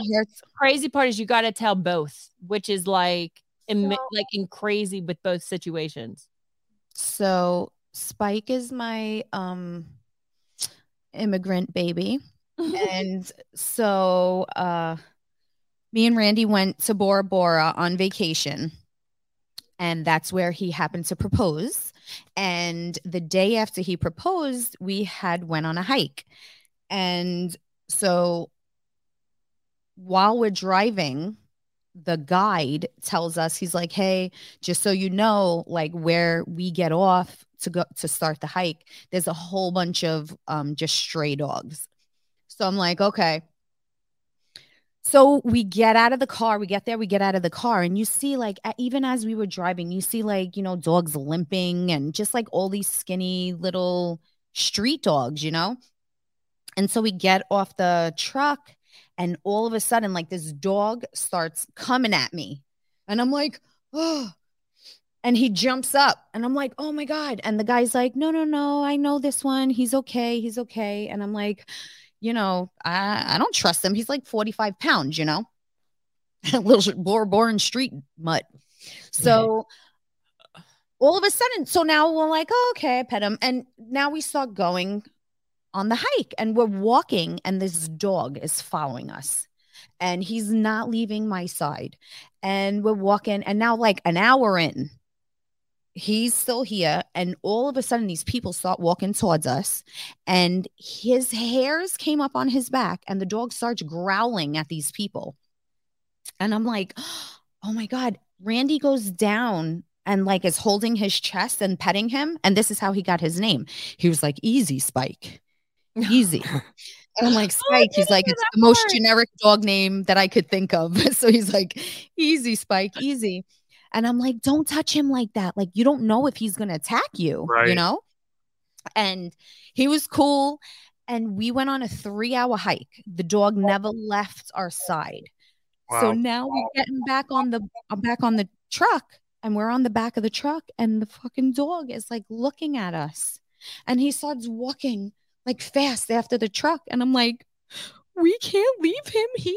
Crazy part is you got to tell both, which is like im- like in crazy with both situations.
So Spike is my um immigrant baby. and so uh me and Randy went to Bora Bora on vacation. And that's where he happened to propose. And the day after he proposed, we had went on a hike. And so while we're driving, the guide tells us he's like, "Hey, just so you know, like where we get off to go to start the hike, there's a whole bunch of um just stray dogs." So I'm like, "Okay." So we get out of the car, we get there, we get out of the car, and you see, like, even as we were driving, you see, like, you know, dogs limping and just like all these skinny little street dogs, you know? And so we get off the truck, and all of a sudden, like, this dog starts coming at me. And I'm like, oh. And he jumps up, and I'm like, oh my God. And the guy's like, no, no, no, I know this one. He's okay. He's okay. And I'm like, you know, I, I don't trust him. He's like 45 pounds, you know, a little born street mutt. So mm-hmm. all of a sudden, so now we're like, oh, okay, I pet him. And now we start going on the hike and we're walking, and this dog is following us. And he's not leaving my side. And we're walking, and now, like an hour in, he's still here. And all of a sudden, these people start walking towards us and his hairs came up on his back and the dog starts growling at these people and i'm like oh my god randy goes down and like is holding his chest and petting him and this is how he got his name he was like easy spike easy. And i'm like
Oh,
spike he's like it's the most generic dog name that i could think of. So he's like easy spike easy. And i'm like don't touch him like that. Like you don't know if he's gonna attack you you know? And he was cool. And we went on a three hour hike. The dog never left our side. So now we're getting back on the I'm back on the truck and we're on the back of the truck and the fucking dog is like looking at us. And he starts walking like fast after the truck and I'm like we can't leave him here.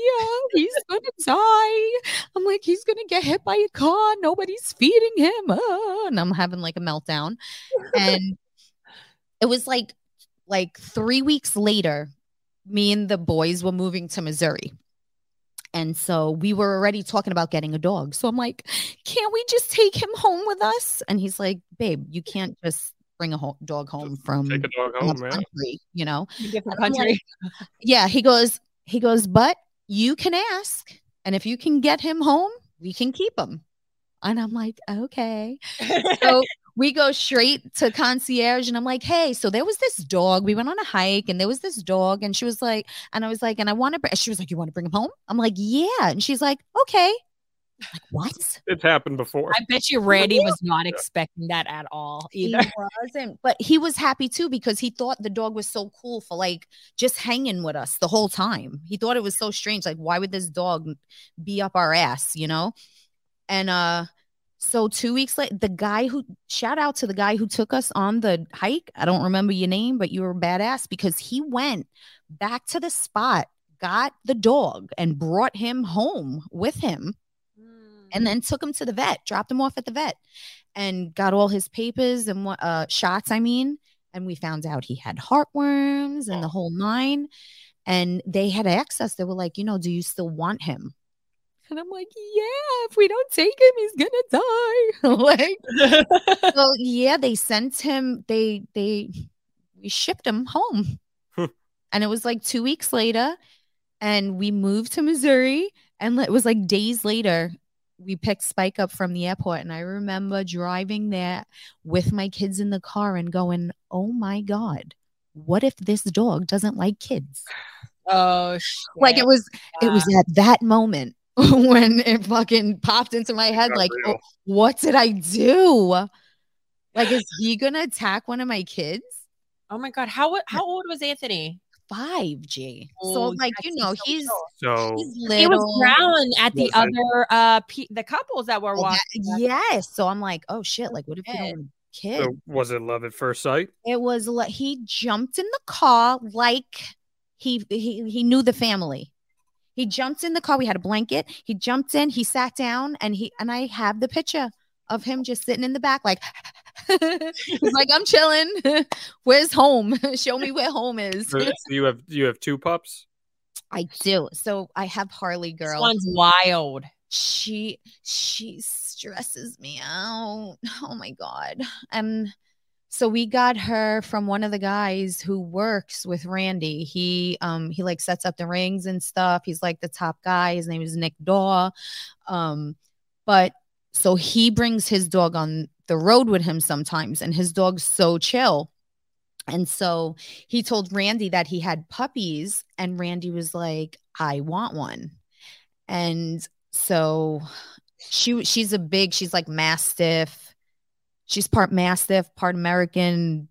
He's gonna die. I'm like, he's gonna get hit by a car. Nobody's feeding him. Ah, and I'm having like a meltdown. And it was like like three weeks later, me and the boys were moving to Missouri. And so we were already talking about getting a dog. So I'm like, can't we just take him home with us? And he's like, babe, you can't just bring a ho- dog home from
Take a dog
another
home, man.
country, you know?
Different
I'm like,
country.
yeah, he goes, he goes, but you can ask. And if you can get him home, we can keep him. And I'm like, okay. So we go straight to concierge and I'm like, hey, so there was this dog. We went on a hike and there was this dog. And she was like, and I was like, and I want to, she was like, you want to bring him home? I'm like, yeah. And she's like, okay. Like, what?
It's happened before.
I bet you Randy was not expecting that at all either.
He wasn't, but he was happy too because he thought the dog was so cool for like just hanging with us the whole time. He thought it was so strange. Like, why would this dog be up our ass, you know? And uh so two weeks later, the guy who shout out to the guy who took us on the hike. I don't remember your name, but you were badass because he went back to the spot, got the dog, and brought him home with him and then took him to the vet, dropped him off at the vet, and got all his papers and what uh, shots. I mean, and we found out he had heartworms and the whole nine. And they had access. They were like, you know, do you still want him? And I'm like, yeah, if we don't take him, he's gonna die. like, well, yeah, they sent him. They they we shipped him home, and it was like two weeks later, and we moved to Missouri. And it was like days later, we picked Spike up from the airport, and I remember driving there with my kids in the car and going, "Oh my god, what if this dog doesn't like kids?"
oh,
Like it was, it was at that moment when it fucking popped into my head,
Got
like, "Oh, "What did I do?" Like, is he gonna attack one of my kids?
Oh my god, how how old was Anthony?
Five G. So,
Oh,
like, you know,
so
he's
So
he's
He was
little.
at the
Was
other uh pe- the couples that were
Well,
walking.
that- yes. So I'm like, oh shit! Like, what if you
Kid.
don't kid?
so was it love at first sight?
It was like he jumped in the car like he he he knew the family. He jumped in the car. We had a blanket. He jumped in. He sat down, and he and I have the picture of him just sitting in the back, like he's like, I'm chilling. Where's home? Show me where home is.
So you have you have two pups.
I do. So I have Harley
This
girl.
one's wild.
she she stresses me out. Oh my god. And so we got her from one of the guys who works with Randy. He um he like sets up the rings and stuff. He's like the top guy. His name is Nick Daw. Um but so he brings his dog on the road with him sometimes and his dog's so chill. And so he told Randy that he had puppies and Randy was like, "I want one." And so she she's a big she's like mastiff she's part mastiff part american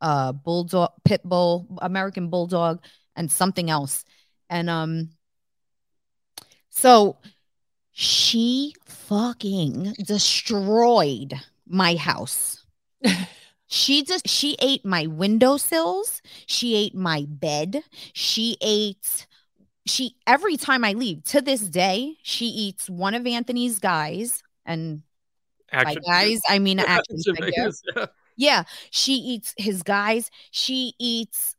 uh bulldog pit bull american bulldog and something else and um so she fucking destroyed my house she just she ate my windowsills she ate my bed she ate she every time I leave to this day, she eats one of Anthony's guys, and by guys I mean action
Action
figure.
figures, yeah.
Yeah, she eats his guys. She eats.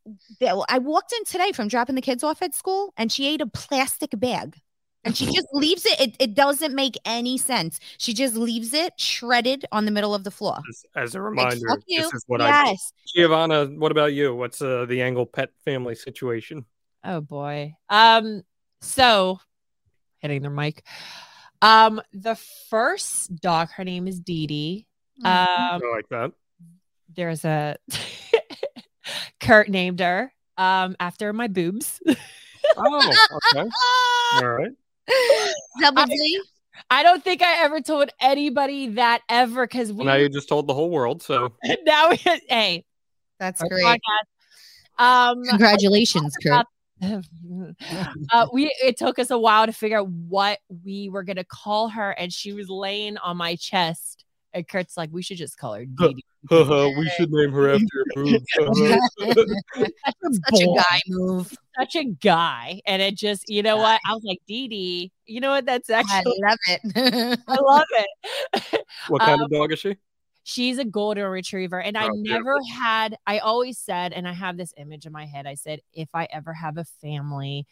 I walked in today from dropping the kids off at school, and she ate a plastic bag, and she just leaves it. It, it doesn't make any sense. She just leaves it shredded on the middle of the floor.
As, as a reminder,
fuck you.
this is what I do.
yes.
Giovanna, what about you? What's uh, the Angle pet family situation?
Oh boy. Um, so hitting their mic. Um, the first dog, her name is Dee Dee.
Mm-hmm.
Um,
I like that.
there's a Kurt named her um after my boobs.
Oh, okay. All right.
Double
I-
D.
I don't think I ever told anybody that ever because we
Well, now you just told the whole world. So
now we hey
That's great.
podcast. Um
Congratulations, Kurt.
uh, we it took us a while to figure out what we were gonna call her, and she was laying on my chest. And Kurt's like, we should just call her Dee Dee.
we should name her after your boobs.
Such a guy move.
Such a guy, and it just, you know what? I was like, Dee Dee. You know what? That's actually.
I love it.
I love it.
what kind of um, dog is she?
She's a golden retriever. And I
Oh,
never had, I always said, and I have this image in my head. I said, if I ever have a family,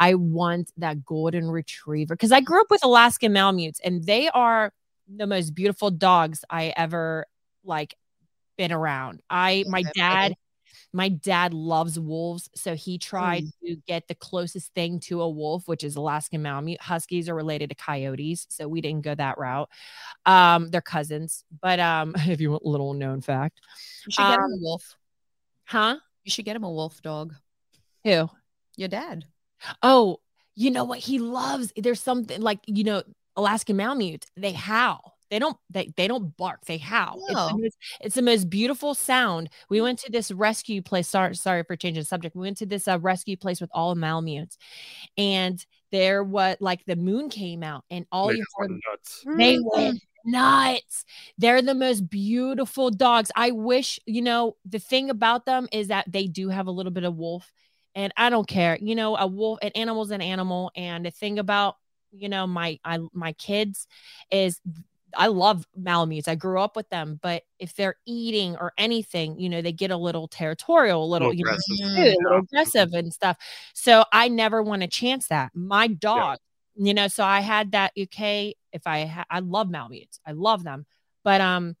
I want that golden retriever. Because I grew up with Alaskan Malamutes and they are the most beautiful dogs I ever like been around. I, my dad, my dad loves wolves. So he tried
Mm.
to get the closest thing to a wolf, which is Alaskan Malamute. Huskies are related to coyotes. So we didn't go that route. Um, they're cousins. But um, if you want a little known fact,
You should get him
Um,
a wolf.
huh?
You should get him a wolf dog.
Who?
Your dad.
Oh, you know what? He loves, there's something like, you know, Alaskan Malamutes, they howl. They don't they they don't bark. They howl. It's,
Oh.
the most, it's the most beautiful sound. We went to this rescue place. Sorry, sorry for changing the subject. We went to this uh, rescue place with all Malamutes, and there was like the moon came out, and all
They
you heard
went nuts.
they went nuts. They're the most beautiful dogs. I wish, you know, the thing about them is that they do have a little bit of wolf. And I don't care. You know, a wolf, an animal's an animal. And the thing about, you know, my I my kids is I love Malamutes. I grew up with them, but if they're eating or anything, you know, they get a little territorial, a little,
Little
you know,
aggressive.
A little aggressive and stuff. So I never want to chance that. My dog, you know, so I had that okay. If I ha- I love Malamutes, I love them, but um,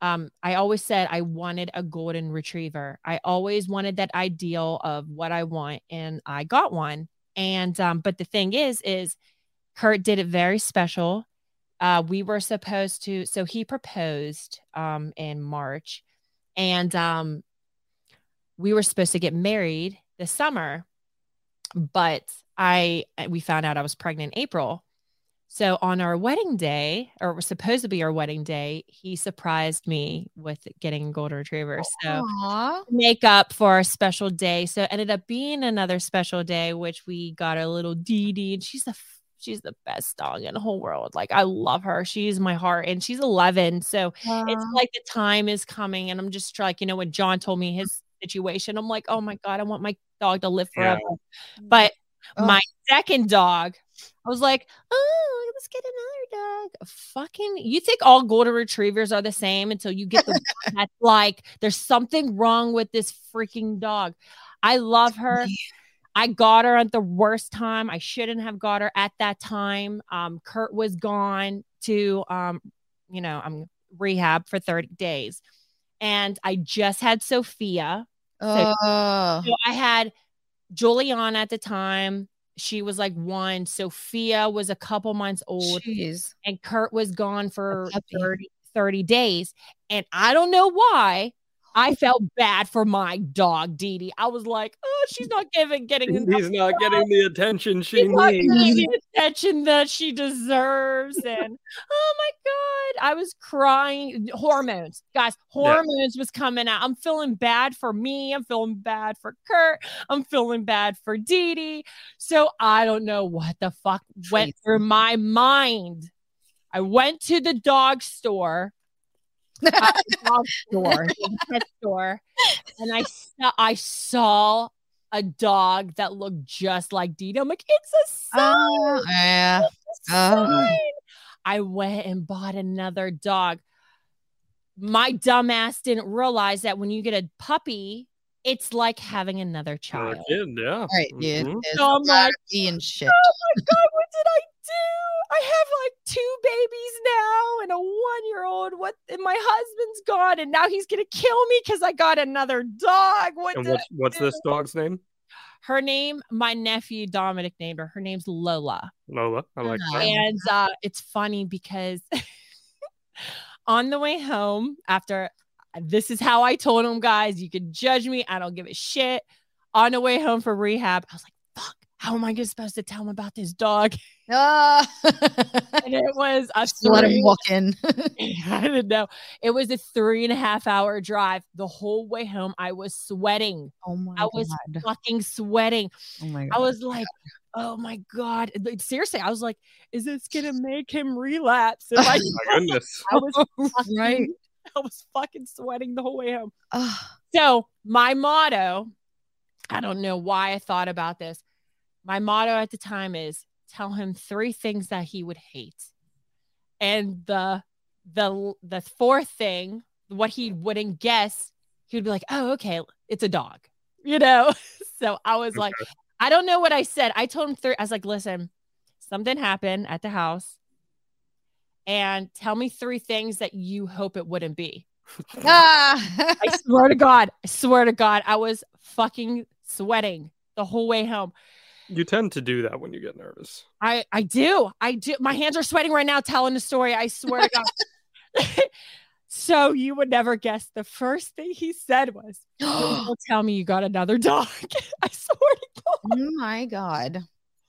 um, I always said I wanted a golden retriever. I always wanted that ideal of what I want, and I got one. And um, but the thing is, is Kurt did it very special. Uh, we were supposed to, so he proposed um in March, and um, we were supposed to get married this summer, but I we found out I was pregnant in April. So on our wedding day, or it was supposed to be our wedding day, he surprised me with getting a golden retriever. So
Aw.
make up for our special day. So it ended up being another special day, which we got our little Dee Dee, and she's f- she's the best dog in the whole world. Like I love her. She's my heart, and she's 11. So it's like the time is coming, and I'm just like, you know, when Jon told me his situation, I'm like, oh my god, I want my dog to live
Yeah.
forever. But
Oh.
my second dog, I was like, oh, let's get another dog. Fucking, you think all golden retrievers are the same until you get the one that's like, there's something wrong with this freaking dog. I love her. I got her at the worst time. I shouldn't have got her at that time. Um, Kurt was gone to, um, you know, I'm rehab for 30 days, and I just had Sophia.
Oh.
So I had Juliana at the time. She was like one. Sophia was a couple months old,
Jeez.
and Kurt was gone for 30, 30 days. And I don't know why. I felt bad for my dog, Dee Dee. I was like, oh, she's not giving getting enough
He's not getting the attention she
She's not
needs.
getting the attention that she deserves. And oh my God, I was crying. Hormones, guys, hormones was coming out. I'm feeling bad for me. I'm feeling bad for Kurt. I'm feeling bad for Dee Dee. So I don't know what the fuck went
Crazy.
through my mind. I went to the dog store. Dog store, pet store, and I saw I saw a dog that looked just like Dee Dee. I'm like, it's a sign.
Oh, yeah.
It's a
Oh.
sign. I went and bought another dog. My dumbass didn't realize that when you get a puppy, it's like having another
Another
child.
kid, yeah.
Right, dude.
Mhm.
It's
So like,
and shit.
oh my god, what did I do? I have like two babies now and a one year old. What? And my husband's gone, and now he's gonna kill me because I got another dog. What?
And what's what's this dog's name?
Her name, my nephew Dominic named her. Her name's Lola.
Lola. I like
Oh.
that.
And uh, it's funny because on the way home, after this is how I told him, guys, you can judge me. I don't give a shit. On the way home from rehab, I was like, fuck, how am I gonna- supposed to tell him about this dog?
Ah.
And it was a
Just let him walk in.
I didn't know. It was a three and a half hour drive. The whole way home, I was sweating.
oh my
I was
god.
fucking sweating.
Oh my god.
I was like, oh my God. Like, Seriously, I was like, is this gonna make him relapse? If I,
My goodness.
I was fucking,
right.
I was fucking sweating the whole way home. So my motto, I don't know why I thought about this. My motto at the time is tell him three things that he would hate. And the the the fourth thing, what he wouldn't guess, he would be like, Oh, okay, it's a dog. You know? So I was like, I don't know what I said. I told him three, I was like, listen, something happened at the house. And tell me three things that you hope it wouldn't be.
Ah.
I swear to God, I swear to God, I was fucking sweating the whole way home.
You tend to do that when you get nervous.
I I do. I do. My hands are sweating right now telling the story. I swear to God. so you would never guess the first thing he said was,
oh
Don't tell me you got another dog. I swear to God.
Oh my god.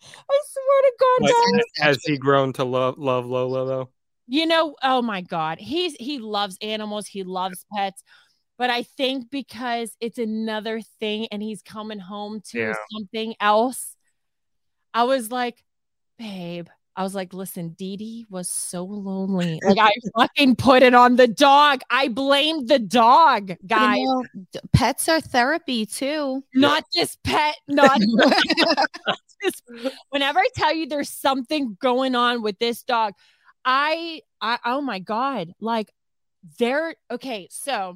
I swear to God,
But
guys.
has he grown to love love Lola though?
You know, oh my God. He's he loves animals, he loves pets. But I think because it's another thing and he's coming home to
Yeah.
something else, I was like, babe, I was like, listen, Dee Dee was so lonely. Like I fucking put it on the dog. I blamed the dog, guys.
You know, pets are therapy too.
not this pet, not this. Whenever I tell you there's something going on with this dog, I, I, oh my god, like there. Okay, so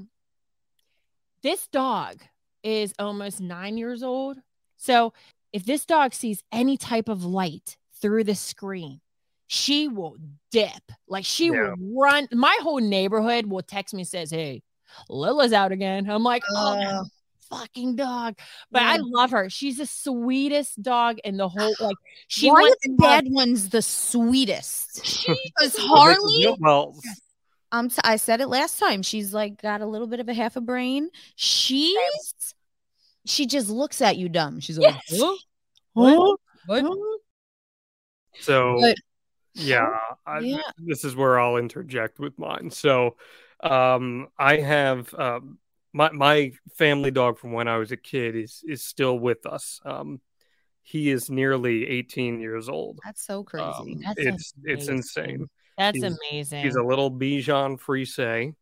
this dog is almost nine years old. So if this dog sees any type of light through the screen, she will dip. Like she
Yeah.
will run. My whole neighborhood will text me and says, "Hey, Lila's out again." I'm like, "Oh,
Uh,
fucking dog. But I love her. She's the sweetest dog in the whole like she
Why are the
love.
bad ones the sweetest?
She-
Because Harley,
Well,
um, t- I said it last time. She's like got a little bit of a half a brain. She's she just looks at you dumb. She's like,
Yes.
"Huh?
Huh?
What?
so
But-
yeah, I,
Yeah.
this is where I'll interject with mine. So, um, I have um, my my family dog from when I was a kid is is still with us. Um, he is nearly 18 years old.
That's so crazy.
Um,
That's
it's it's insane.
That's
He's-
amazing.
He's a little Bichon Frise.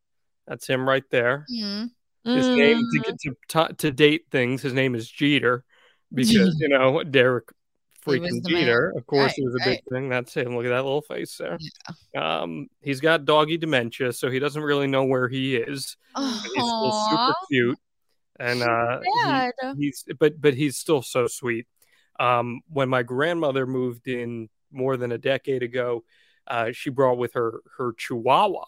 That's him right there.
Mhm.
His name to
Mm,
get to, to to date things. His name is Jeter because you know Derek freaking
the man.
Jeter. Of course,
Right,
it was a big thing. That's him. Look at that little face there. Um, he's got doggy dementia, so he doesn't really know where he is. He's still super cute, and uh, he- he's but but he's still so sweet. Um, when my grandmother moved in more than a decade ago, uh, she brought with her her Chihuahua.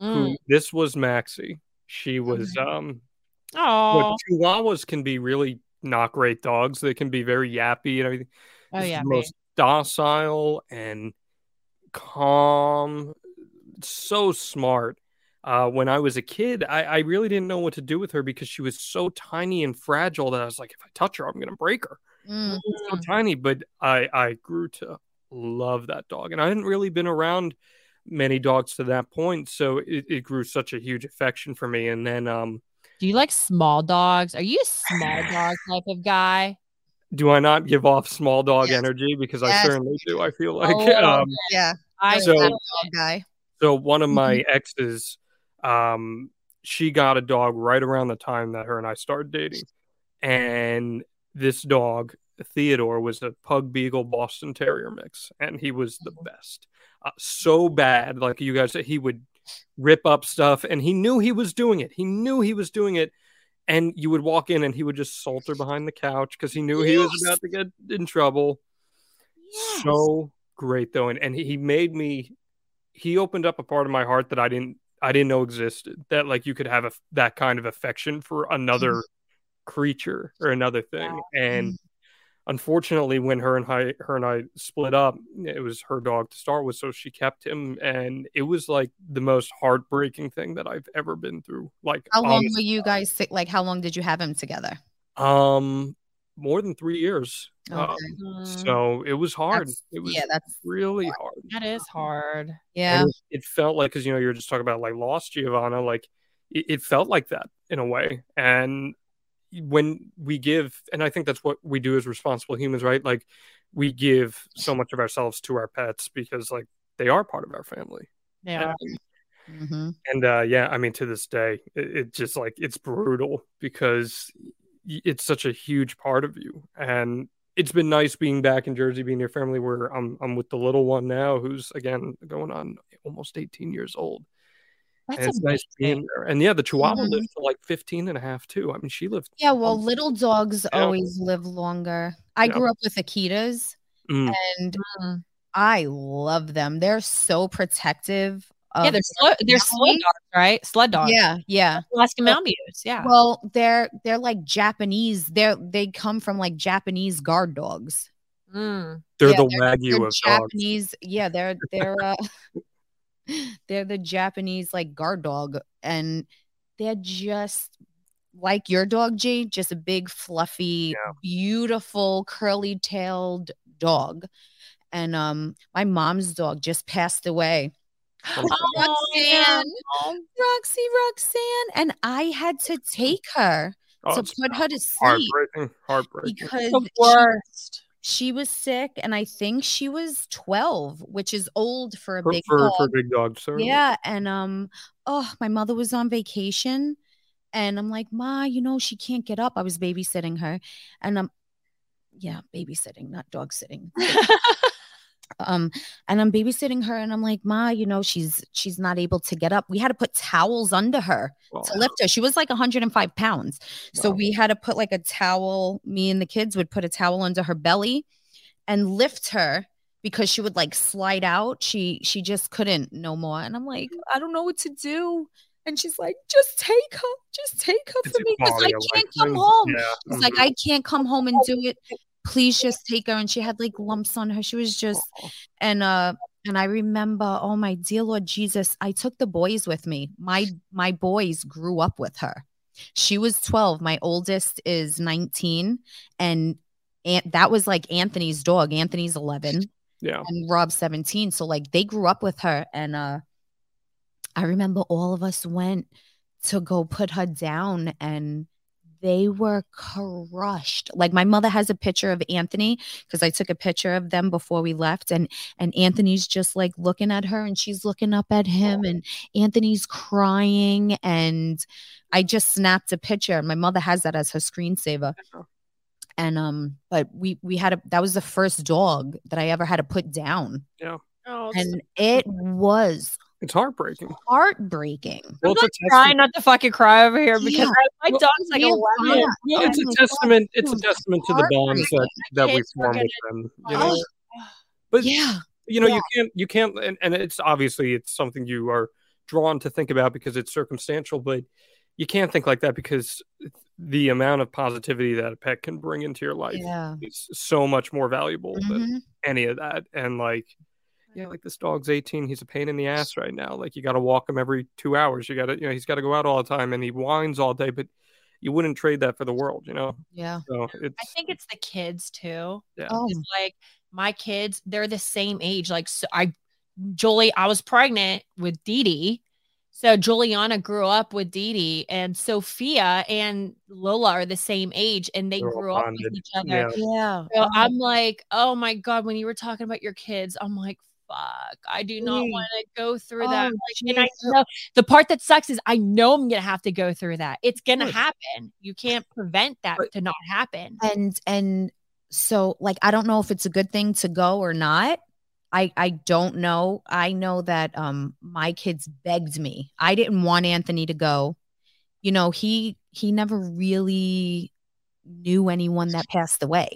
mm.
Who this was Maxie. She was um
Oh,
chihuahuas can be really not great dogs. They can be very yappy and everything.
oh yeah,
most docile and calm, so smart. Uh, when I was a kid, I, I really didn't know what to do with her because she was so tiny and fragile that I was like, if I touch her, I'm gonna break her.
Mm.
So tiny, but I I grew to love that dog, and I hadn't really been around many dogs to that point, so it, it grew such a huge affection for me. And then um,
Do you like small dogs? Are you a small dog type of guy?
do I not give off small dog
Yes.
energy? Because I certainly do. I feel like
Oh,
um,
Yeah,
I
So-
dog guy.
so. One of my
Mm-hmm.
exes, um, she got a dog right around the time that her and I started dating, and this dog Theodore was a pug beagle Boston Terrier mix, and he was the best. Uh, so bad, like you guys said, he would rip up stuff, and he knew he was doing it. He knew he was doing it. And you would walk in, and he would just salter behind the couch because he knew he was about to get in trouble.
Yes.
so great though and, and he made me he opened up a part of my heart that i didn't i didn't know existed that like you could have a, that kind of affection for another creature or another thing and unfortunately when her and I, her and I split up it was her dog to start with so she kept him and it was like the most heartbreaking thing that I've ever been through like
How long
honest-
were you guys si- like? How long did you have him together?
um more than 3 years
Okay.
Um, so it was hard
That's-
it was
yeah, that's
really hard
that is hard.
yeah.
It, it felt like because you know you're just talking about like lost Giovanna, like it, it felt like that in a way. And when we give, and I think that's what we do as responsible humans, right? Like we give so much of ourselves to our pets because like they are part of our family.
Yeah.
And,
hmm
and uh, yeah, I mean to this day, it, it just like it's brutal because it's such a huge part of you and. It's been nice being back in Jersey, being near family where I'm I'm with the little one now, who's again going on almost 18 years old.
That's
and it's nice
amazing.
being there. And yeah, the Chihuahua
Mhm.
lived to like 15 and a half too. I mean, she lived.
Yeah, well, little dogs
Yeah.
always live longer. I
Yeah.
grew up with Akitas
Mm.
and
Mm.
I love them. They're so protective.
Yeah, they're slow, they're sled dogs, right? Sled dogs.
Yeah, yeah.
Alaska
Well-
Malamutes. Yeah.
Well, they're they're like Japanese. They're they come from like Japanese guard dogs.
Mm.
They're
Yeah,
the
They're
wagyu of dogs.
Japanese. Yeah, they're they're uh they're the Japanese like guard dog and they're just like your dog, G, just a big, fluffy,
Yeah.
beautiful, curly tailed dog. And um, my mom's dog just passed away.
Oh,
Roxanne, Roxy, Roxanne, and I had to take her
Oh,
to put her to sleep
heartbreaking. Heartbreaking.
because
the worst.
she was sick, and I think she was twelve, which is old for a
For,
big
for,
dog.
for big dogs, certainly.
Yeah, and um, oh, my mother was on vacation, and I'm like, Ma, you know, she can't get up. I was babysitting her, and i'm yeah, babysitting, not dog sitting. um, and I'm babysitting her, and I'm like, Ma, you know, she's she's not able to get up. We had to put towels under her
Well,
to lift her. She was like 105 pounds, so we had to put like a towel. Me and the kids would put a towel under her belly and lift her because she would like slide out. She she just couldn't no more. And I'm like, I don't know what to do. And she's like, just take her, just take her
it's
for me because I can't
life
come home.
Yeah.
It's like
mhm.
I can't come home and do it. Please just take her. And she had like lumps on her. She was just and uh and I remember, oh my dear Lord Jesus, I took the boys with me. My my boys grew up with her. She was 12. My oldest is 19. And and that was like Anthony's dog. Anthony's 11
Yeah.
and Rob's 17. So like they grew up with her. And uh I remember all of us went to go put her down and they were crushed. Like my mother has a picture of Anthony because I took a picture of them before we left and and Anthony's just like looking at her and she's looking up at him and Anthony's crying and I just snapped a picture and my mother has that as her screensaver. And um but we we had a that was the first dog that I ever had to put down.
Oh,
and it was
It's heartbreaking.
heartbreaking.
Well,
I'm
it's a
like trying
testament,
not to fucking cry over here because
Yeah.
I, my
Well,
dog's like
yeah,
11.
yeah.
well, it's a testament. It's a testament to the bonds that, that we
Kids
form with
gonna-
them. You know,
Oh,
but
yeah.
you know
Yeah.
you can't you can't and, and it's obviously it's something you are drawn to think about because it's circumstantial but you can't think like that because the amount of positivity that a pet can bring into your life
Yeah.
is so much more valuable than
Mhm.
any of that and like yeah like this dog's 18 he's a pain in the ass right now like you got to walk him every two hours you got to you know he's got to go out all the time and he whines all day but you wouldn't trade that for the world you know
Yeah.
so it's
I think it's the kids too.
yeah
Oh,
It's like my kids, they're the same age. Like so I Julie, I was pregnant with Dee Dee. So Juliana grew up with Dee Dee and Sophia and Lola are the same age and they
They're all
grew up with each other.
Yeah.
yeah.
So I'm like, oh my God, when you were talking about your kids, I'm like, fuck, I do not
Mm.
want to go through
Oh,
that. Like, and I know the part that sucks is I know I'm gonna have to go through that. It's gonna happen. You can't prevent that to not happen.
and and so like i don't know if it's a good thing to go or not i i don't know i know that um my kids begged me i didn't want anthony to go you know he he never really knew anyone that passed away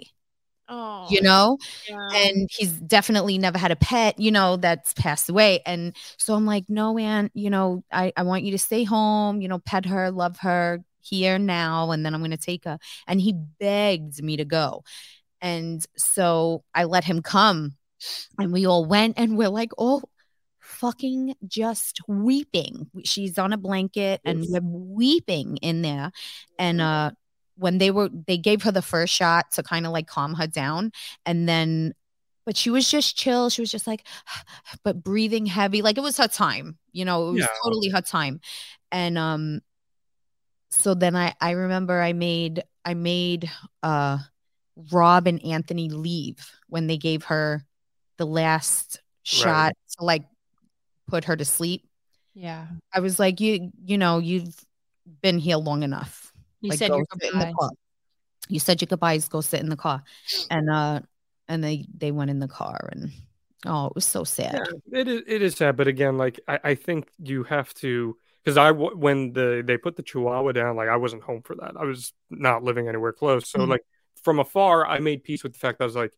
Oh,
you know
yeah.
and he's definitely never had a pet you know that's passed away and so i'm like no aunt you know i, I want you to stay home you know pet her love her here now and then i'm going to take her and he begged me to go and so i let him come and we all went and we're like all fucking just weeping. She's on a blanket and we're weeping in there and uh when they were they gave her the first shot to kind of like calm her down and then but she was just chill. She was just like but breathing heavy. Like it was her time you know it was
Yeah.
totally her time. And um so then i i remember i made i made uh rob and anthony leave when they gave her the last shot to like put her to sleep.
Yeah.
i was like you you know you've been here long enough
You
like
said
go
your
sit in the
goodbyes.
car. You said your goodbyes. Go sit in the car, and uh, and they they went in the car, and oh, it was so sad.
Yeah, it is. It is sad, but again, like I, I think you have to because I when the they put the Chihuahua down, like I wasn't home for that. I was not living anywhere close, so
Mhm.
like from afar, I made peace with the fact that I was like,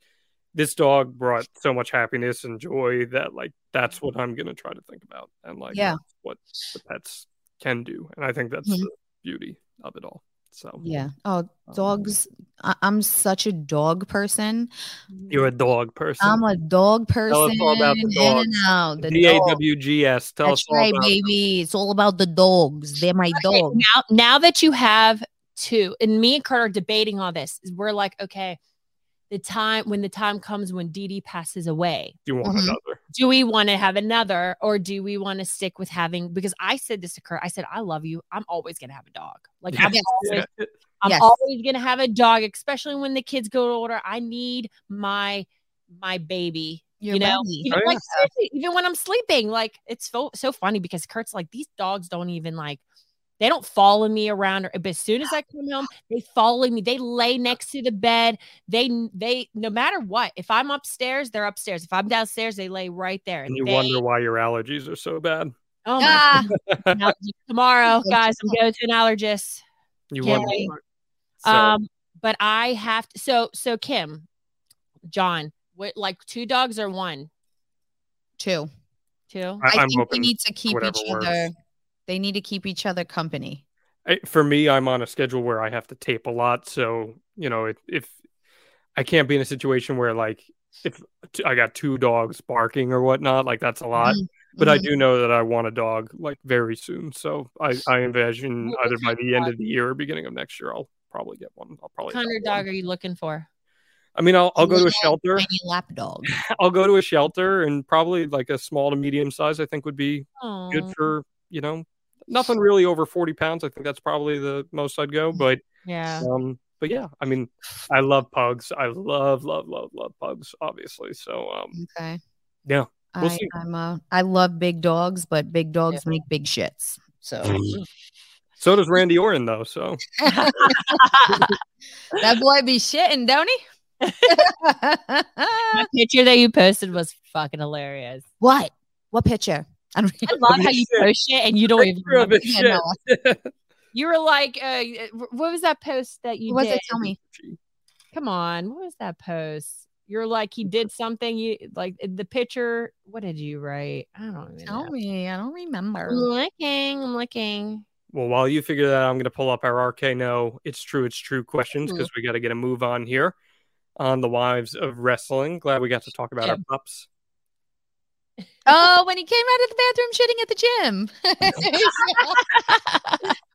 this dog brought so much happiness and joy that like that's what I'm gonna try to think about, and like
Yeah.
what the pets can do, and I think that's
Mhm.
the beauty of it all. So
Yeah. Oh,
um,
dogs. I- I'm such a dog person.
you're a dog person.
I'm a dog person.
Tell us all about the
in
dogs.
and out. The
D A
dog.
W G S. Tell
That's
us all
right,
about
baby. It's all about the dogs. They're my
Okay,
dogs.
now, now that you have two. And me and Kurt are debating all this. We're like, okay, the time when the time comes when Dee Dee passes away,
Do you want
Mhm.
another?
do we want to have another or do we want to stick with having because I said this to Kurt. I said, I love you. I'm always gonna have a dog. Like I'm always
Yeah.
I'm
Yes.
always gonna have a dog, especially when the kids go older. I need my my baby.
Your
you know,
baby.
even,
Oh, yeah.
seriously, even when I'm sleeping, like it's so so funny because Kurt's like these dogs don't even like they don't follow me around. But as soon as I come home, they follow me. They lay next to the bed. They they no matter what. If I'm upstairs, they're upstairs. If I'm downstairs, they lay right there.
And you
they,
wonder why your allergies are so bad.
oh my
Ah,
tomorrow, guys. I'm going to an allergist.
You
Can't
wonder. So,
Um, but I have to. So so Kim, Jon, what like two dogs or one?
two.
Two.
I,
I, think
open.
they need to keep
whatever
each
works.
other. They need to keep each other company.
I, for me, I'm on a schedule where I have to tape a lot. So, you know, if, if I can't be in a situation where, like, if t- I got two dogs barking or whatnot, like, that's a lot.
Mhm.
But I
Mhm.
do know that I want a dog, like, very soon. So I, I envision
What
either by the end of the year or beginning of next year, I'll probably get one. I'll probably
What kind of
adopt one.
dog are you looking for?
I mean, I'll, I'll go to a shelter.
Lap dog.
I'll go to a shelter and probably like a small to medium size, I think would be
Oh,
good for, you know, nothing really over 40 pounds. I think that's probably the most I'd go. But
yeah.
Um, but yeah, I mean, I love pugs. I love, love, love, love pugs, obviously. So, um,
Okay.
Yeah, we'll
I,
see.
I'm uh, I love big dogs, but big dogs make big shits. So
so does Randy Orton, though. So,
that boy be shitting, don't he?
That picture that you posted was fucking hilarious.
what? What picture? I don't
I love how you post shit and you don't even
Picture of
remember.
Yeah, no,
You were like, uh, what was that post that you
What was
did?
it? Tell me.
Come on, what was that post? You're like he did something. You like the picture. What did you write? I don't even
Tell
know.
me. I don't remember.
I'm looking. I'm looking.
Well, while you figure that out, I'm going to pull up our RK No, It's True, It's True questions because we got to get a move on here on the wives of wrestling. Glad we got to talk about our pups.
Oh, when he came out of the bathroom shitting at the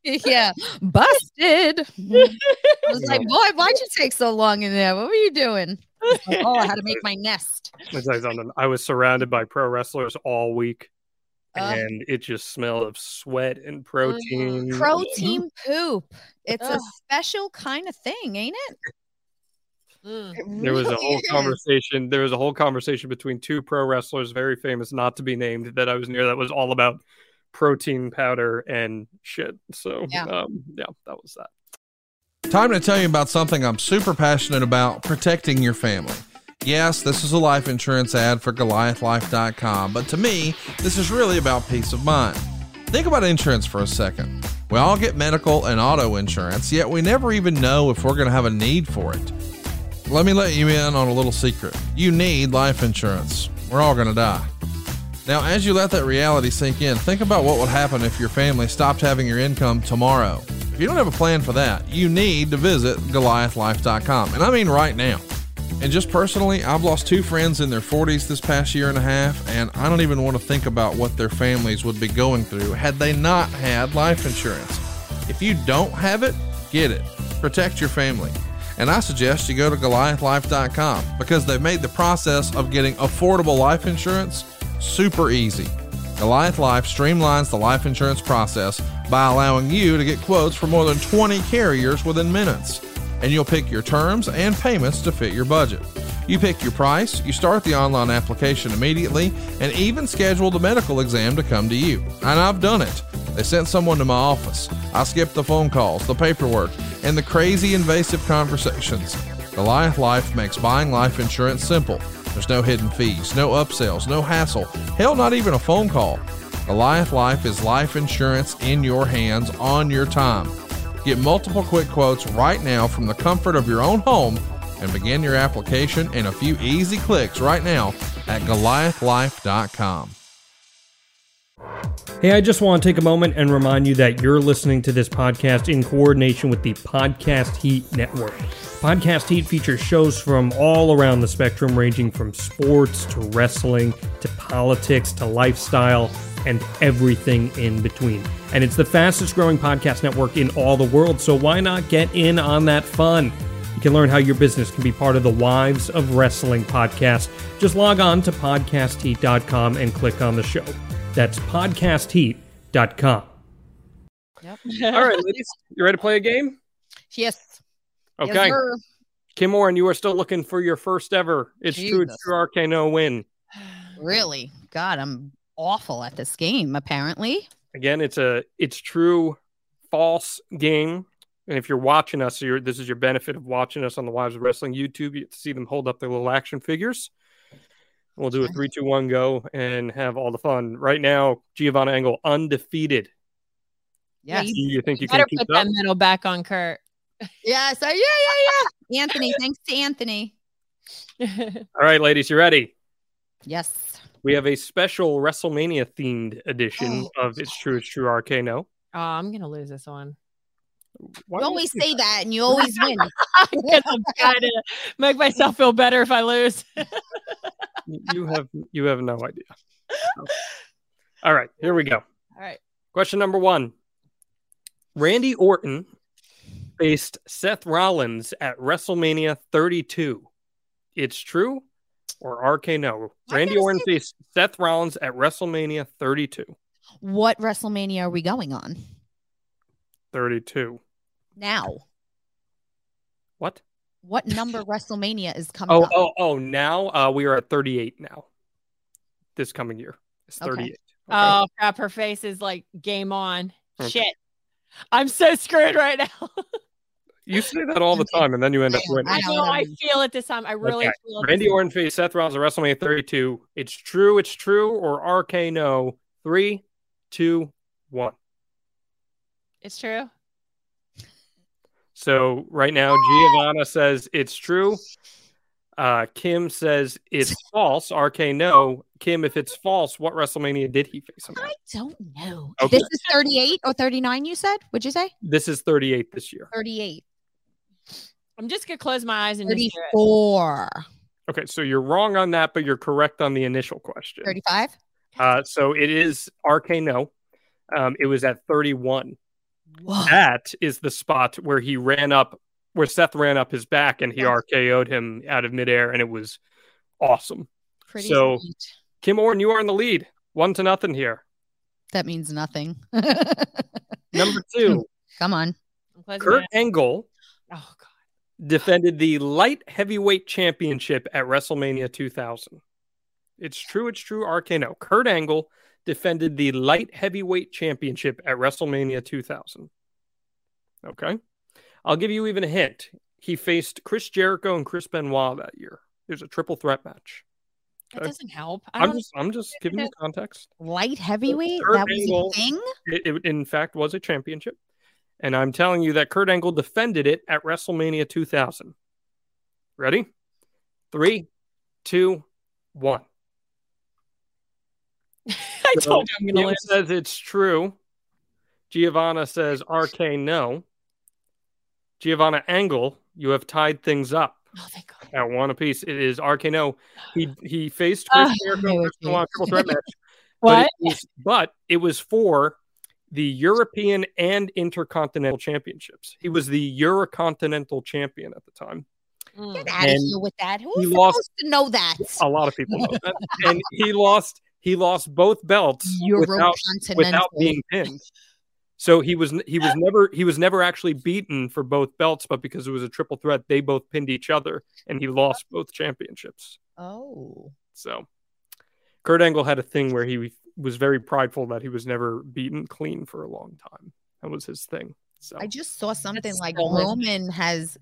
gym. yeah, busted. I was like, boy, why'd you take so long in there? What were you doing? I like, oh, I had to make my nest.
Let me tell you something. I was surrounded by pro wrestlers all week,
Uh,
and it just smelled of sweat and protein.
protein poop. It's a special kind of thing, ain't it?
Mm.
It
There was a whole
is.
conversation. There was a whole conversation between two pro wrestlers, very famous, not to be named, that I was near. That was all about protein powder and shit. So,
Yeah.
um, yeah, that was that.
Time to tell you about something I'm super passionate about protecting your family. Yes, this is a life insurance ad for GoliathLife.com, but to me, this is really about peace of mind. Think about insurance for a second. We all get medical and auto insurance, yet we never even know if we're going to have a need for it. Let me let you in on a little secret. You need life insurance. We're all going to die. Now, as you let that reality sink in, think about what would happen if your family stopped having your income tomorrow. If you don't have a plan for that, you need to visit GoliathLife.com. And I mean right now. And just personally, I've lost two friends in their 40s this past year and a half, and I don't even want to think about what their families would be going through had they not had life insurance. If you don't have it, get it. Protect your family. And I suggest you go to GoliathLife.com because they've made the process of getting affordable life insurance super easy. Goliath Life streamlines the life insurance process by allowing you to get quotes from more than 20 carriers within minutes. And you'll pick your terms and payments to fit your budget. You pick your price, you start the online application immediately, and even schedule the medical exam to come to you. And I've done it. They sent someone to my office. I skipped the phone calls, the paperwork, and the crazy invasive conversations. Goliath Life makes buying life insurance simple. There's no hidden fees, no upsells, no hassle, hell, not even a phone call. Goliath Life is life insurance in your hands on your time. Get multiple quick quotes right now from the comfort of your own home and begin your application in a few easy clicks right now at goliathlife.com.
Hey, I just want to take a moment and remind you that you're listening to this podcast in coordination with the Podcast Heat Network. Podcast Heat features shows from all around the spectrum, ranging from sports to wrestling to politics to lifestyle and everything in between. And it's the fastest growing podcast network in all the world, so why not get in on that fun? You can learn how your business can be part of the Wives of Wrestling podcast. Just log on to podcastheat.com and click on the show. That's podcastheat.com.
Yep.
All right, ladies, you ready to play a game?
Yes. Yes,
Okay.
sir.
Kim Orton, you are still looking for your first ever It's True, It's
Jesus.
True RK No win.
really? God, I'm awful at this game, apparently.
Again, it's a it's true false game. And if you're watching us, you're, this is your benefit of watching us on the Wives of Wrestling YouTube. You get to see them hold up their little action figures. We'll do a three, two, one, go, and have all the fun. Right now, Giovanna Angle undefeated.
Yes.
Do you think you,
Better
can keep
put
up?
that medal back on Kurt.
Yeah. So yeah, yeah, yeah. Anthony, thanks to Anthony.
All right, ladies, you ready?
Yes.
We have a special WrestleMania themed edition
Oh.
of It's True, It's True RK No.
Oh, I'm gonna lose this one.
Why
You
do
always
say
say that and you always win.
I'm trying to make myself feel better if I lose.
You have you have no idea. All right, here we go.
All right.
Question number one. Randy Orton faced Seth Rollins at WrestleMania 32. It's true or RK no? Randy Orton
say-
faced Seth Rollins at WrestleMania 32.
What WrestleMania are we going on
32.
now?
What?
What number WrestleMania is coming
Oh,
up?
oh, oh, now uh, we are at 38 now. This coming year. It's
Okay.
38. Okay.
Oh crap, her face is like game on.
Okay.
Shit. I'm so screwed right now.
You say that all the time and then you end up winning.
I
I know
know I
I
feel it this time. I really
Okay.
feel it.
Randy Orton faced Seth Rollins at WrestleMania 32. It's true, it's true, or RK no. Three, two, one.
It's true.
So right now, Giovanna says it's true. Uh, Kim says it's false. RK no. Kim, if it's false, what WrestleMania did he face him at?
I don't know.
Okay.
This is 38 or 39, you said? What'd you say?
This is 38 this year.
38.
I'm just gonna close my eyes and do it.
34.
Okay, so you're wrong on that, but you're correct on the initial question.
35?
Uh, so it is RK no. Um, it was at 31.
Whoa.
That is the spot where he ran up, where Seth ran up his back and he
Yes.
RKO'd him out of midair, and it was awesome.
Pretty
so-
sweet.
Kim Orton, you are in the lead, one to nothing here.
That means nothing.
Number two,
Come on.
Kurt. Angle
Oh god.
defended the light heavyweight championship at WrestleMania 2000. It's true, it's true, RK No. Kurt Angle defended the light heavyweight championship at WrestleMania 2000. Okay. I'll give you even a hint. He faced Chris Jericho and Chris Benoit that year. There's a triple threat match.
That
Okay.
doesn't help. I
I'm just, I'm just giving you context.
Light heavyweight?
Kurt
That was
Angle-
a thing?
It, it, in fact, was a championship. And I'm telling you that Kurt Angle defended it at WrestleMania 2000. Ready? Three, two, one.
I
So,
told you I'm gonna
Kim
lose.
says it's true. Giovanna says RK no. Giovanna Angle, you have tied things up
Oh thank god.
at one apiece. It is RK no. He he faced Chris
Ah,
Jericho
I
and
knew
Chris
it.
Benoit triple threat match. But it, was, but it was for the European and Intercontinental Championships. He was the Eurocontinental champion at the time.
Mm.
Get out of here with that. Who's
he
supposed
lost-
to know that?
A lot of people know that. and he lost he lost both belts without without being pinned. So he was he was never he was never actually beaten for both belts, but because it was a triple threat, they both pinned each other, and he lost both championships.
Oh.
So Kurt Angle had a thing where he was very prideful that he was never beaten clean for a long time. That was his thing. So
I just saw something like
so much-
Roman has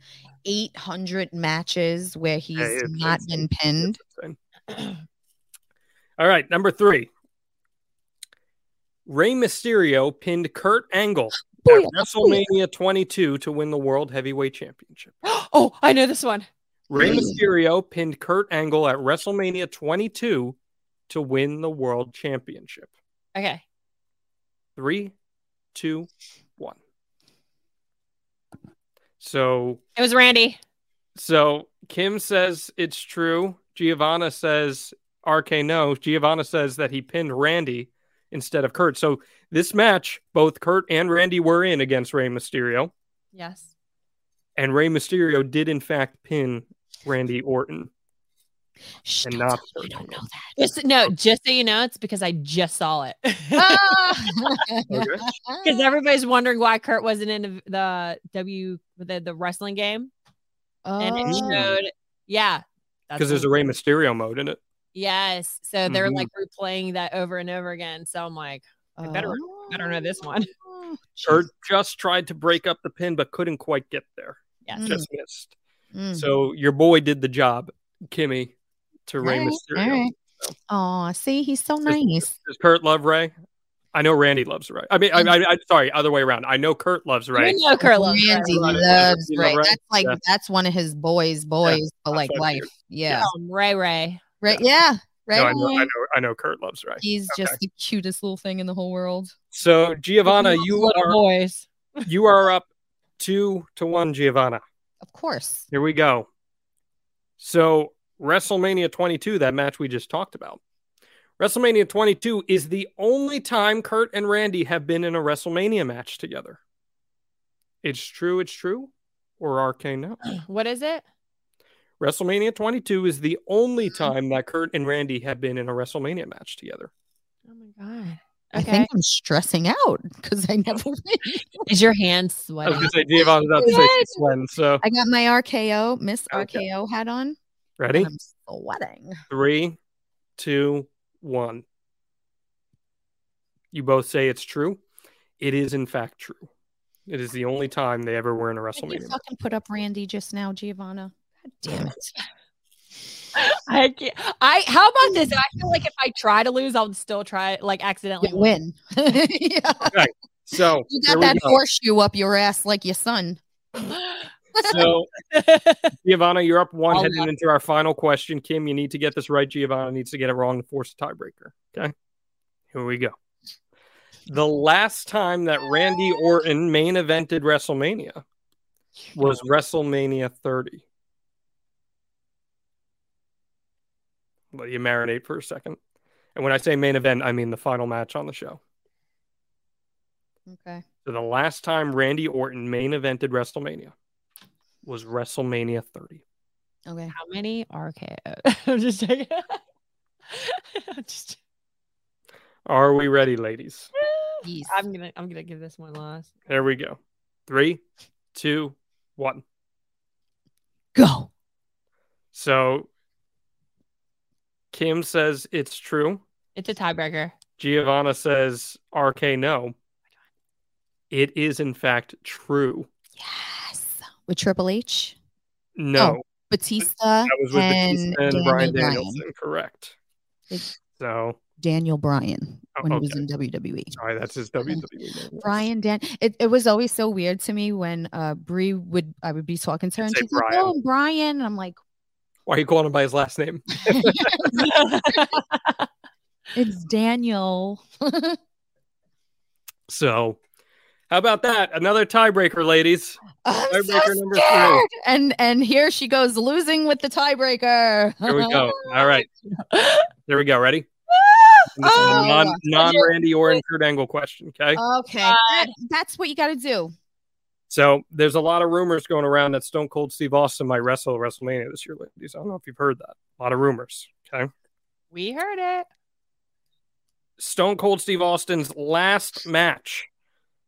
800 matches where he's
it's
not been pinned.
It's insane. All right, number three. Rey Mysterio pinned Kurt Angle at
Booyah,
WrestleMania 22 to win the World Heavyweight Championship.
oh, I know this one.
Rey Mysterio pinned Kurt Angle at WrestleMania 22 to win the World Championship.
Okay.
Three, two, one. So,
It was Randy.
so Kim says it's true. Giovanna says RK no. Giovanna says that he pinned Randy instead of Kurt. So this match, both Kurt and Randy were in against Rey Mysterio,
Yes.
and Rey Mysterio did in fact pin Randy Orton.
Shh,
And
don't
not
tell me I
Kurt
don't know
Just no, just so you know, it's because I just saw it.
that.
Okay.
Because everybody's wondering why Kurt wasn't in the W the, the wrestling game. And it
Oh.
showed yeah.
Because there's a
what-
Rey Mysterio mode in it.
Yes. So they're
Mhm.
like replaying that over and over again. So I'm like, I better better know this one.
Oh,
Kurt just tried to break up the pin, but couldn't quite get there.
yes.
Mm.
Just missed.
Mm.
So your boy did the job, Kimmy, to Rey
All right,
Mysterio.
all right. Aw, see, he's so nice.
Does Kurt love Rey? I know Randy loves Rey. I mean, I, I, I sorry, other way around. I know Kurt loves Rey.
You know Kurt loves
Randy
Right.
loves
You love
Rey.
Rey?
That's like
Yeah.
that's one of his boys, boys for like life.
figured.
Yeah.
Um, Ray Ray.
Right. Yeah. Right.
No, I know, I know, I know Kurt loves Rey.
He's
Okay.
just the cutest little thing in the whole world.
So Giovanna, you are
boys.
you are up two to one, Giovanna.
Of course.
Here we go. So WrestleMania 22, that match we just talked about. WrestleMania 22 is the only time Kurt and Randy have been in a WrestleMania match together. It's true, it's true, or RK no.
What is it?
WrestleMania 22 is the only time that Kurt and Randy have been in a WrestleMania match together.
Oh my god.
I think I'm stressing out because I never. Oh.
Is your hand sweating?
I was
sweating?
going to say, Giovanna was about to say she's sweating. So,
I got my RKO, Miss
Okay.
RKO hat on.
ready?
I'm sweating.
Three, two, one. You both say it's true. It is, in fact, true. It is the only time they ever were in a
Did you
WrestleMania. match.
fucking put up Randy just now, Giovanna? God damn it.
I can't. I. How about this? I feel like if I try to lose, I'll still try. Like accidentally
You win. yeah.
So,
You got that
go.
horseshoe up your ass like your son.
So, Giovanna, you're up one
All
heading
up.
into our final question. Kim, you need to get this right. Giovanna needs to get it wrong to force a tiebreaker. Okay. Here we go. The last time that Randy Orton main evented WrestleMania was WrestleMania 30. Let you marinate for a second. And when I say main event, I mean the final match on the show.
Okay.
So the last time Randy Orton main evented WrestleMania was WrestleMania 30.
Okay.
How many RKO? I'm just checking. I'm just.
Are we ready, ladies?
Yes.
I'm gonna. I'm gonna give this one last.
There we go. Three, two, one.
Go.
So Kim says it's true.
It's a tiebreaker.
Giovanna says RK no. It is in fact true.
Yes. With Triple H,
No,
Batista,
that was with
and,
Batista and
Daniel
Brian
Bryan.
Danielson. Correct.
It's-
So
Daniel Bryan
Oh,
when he was in WWE.
sorry, that's his WWE.
Brian Dan. It, it was always so weird to me when uh Brie would I would be talking to her and she's like,
Brian.
"Oh, Brian," and I'm like,
Why are you calling him by his last name?
"It's Daniel."
So how about that? Another tiebreaker, ladies.
I'm so
Tiebreaker number three.
scared. And and here she goes losing with the tiebreaker.
Here we go. All right. There we go. Ready? This is a
Oh.
non non Randy Orton Kurt Angle question. Okay.
Okay, uh, that- that's what you got to do.
So there's a lot of rumors going around that Stone Cold Steve Austin might wrestle at WrestleMania this year, ladies. I don't know if you've heard that. A lot of rumors. Okay.
we heard it.
Stone Cold Steve Austin's last match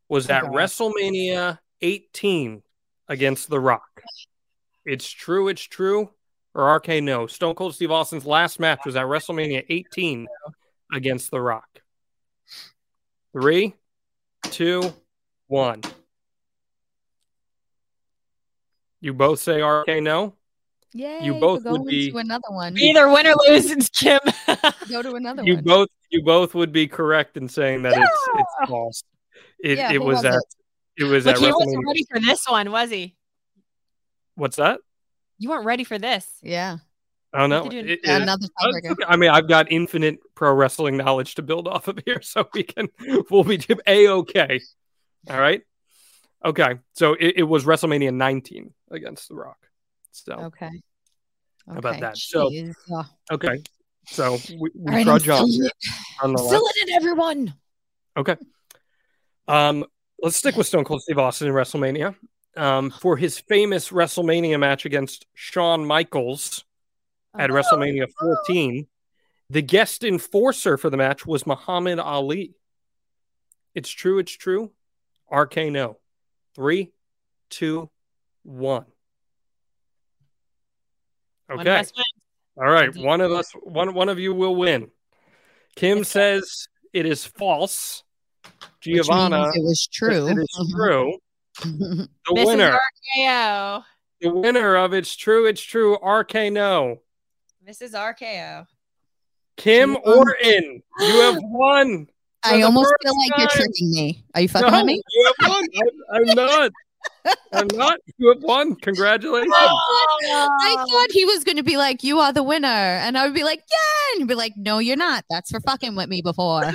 was at
Okay.
WrestleMania 18 against The Rock. It's true, it's true, or RK no. Stone Cold Steve Austin's last match was at WrestleMania 18 against The Rock. Three, two, one. You both say RK no?
Yay!
You both
go
would be-
into another one.
Either win or lose, it's Kim.
Go to another
You
one.
both you both would be correct in saying that it's it's false. It
Yeah,
it was
was
at
it?
it was
Look,
at
he wasn't ready for this one, was he?
What's that?
You weren't ready for this.
yeah,
I no.
to do
It-
Yeah,
it-
another.
I mean, I've got infinite pro wrestling knowledge to build off of here, so we can we'll be a okay. All right. Okay, so it, it was WrestleMania 19 against The Rock. So
Okay.
about that? So-
jeez. Uh,
okay, So we, we
right,
trudge on.
still,
nonetheless.
in it, everyone.
Okay. Um, let's stick with Stone Cold Steve Austin in WrestleMania. Um, for his famous WrestleMania match against Shawn Michaels at WrestleMania 14, the guest enforcer for the match was Muhammad Ali. It's true, it's true. RK no. Three, two, one.
One
Okay. All right. One of us one one of you will win. Kim says it is false.
Which means
Giovanna
it was true.
It is true. The
Mrs.
winner,
RKO.
the winner of it's true, it's true. RK no.
Mrs. RKO.
Kim Orton, you have won.
I almost feel like you're
time.
tricking me. Are you fucking
No,
with me?
you have won. I'm, I'm not. I'm not. You have won. Congratulations.
I thought he was going to be like, "You are the winner," and I would be like, "Yeah," and he'd be like, "No, you're not. That's for fucking with me before."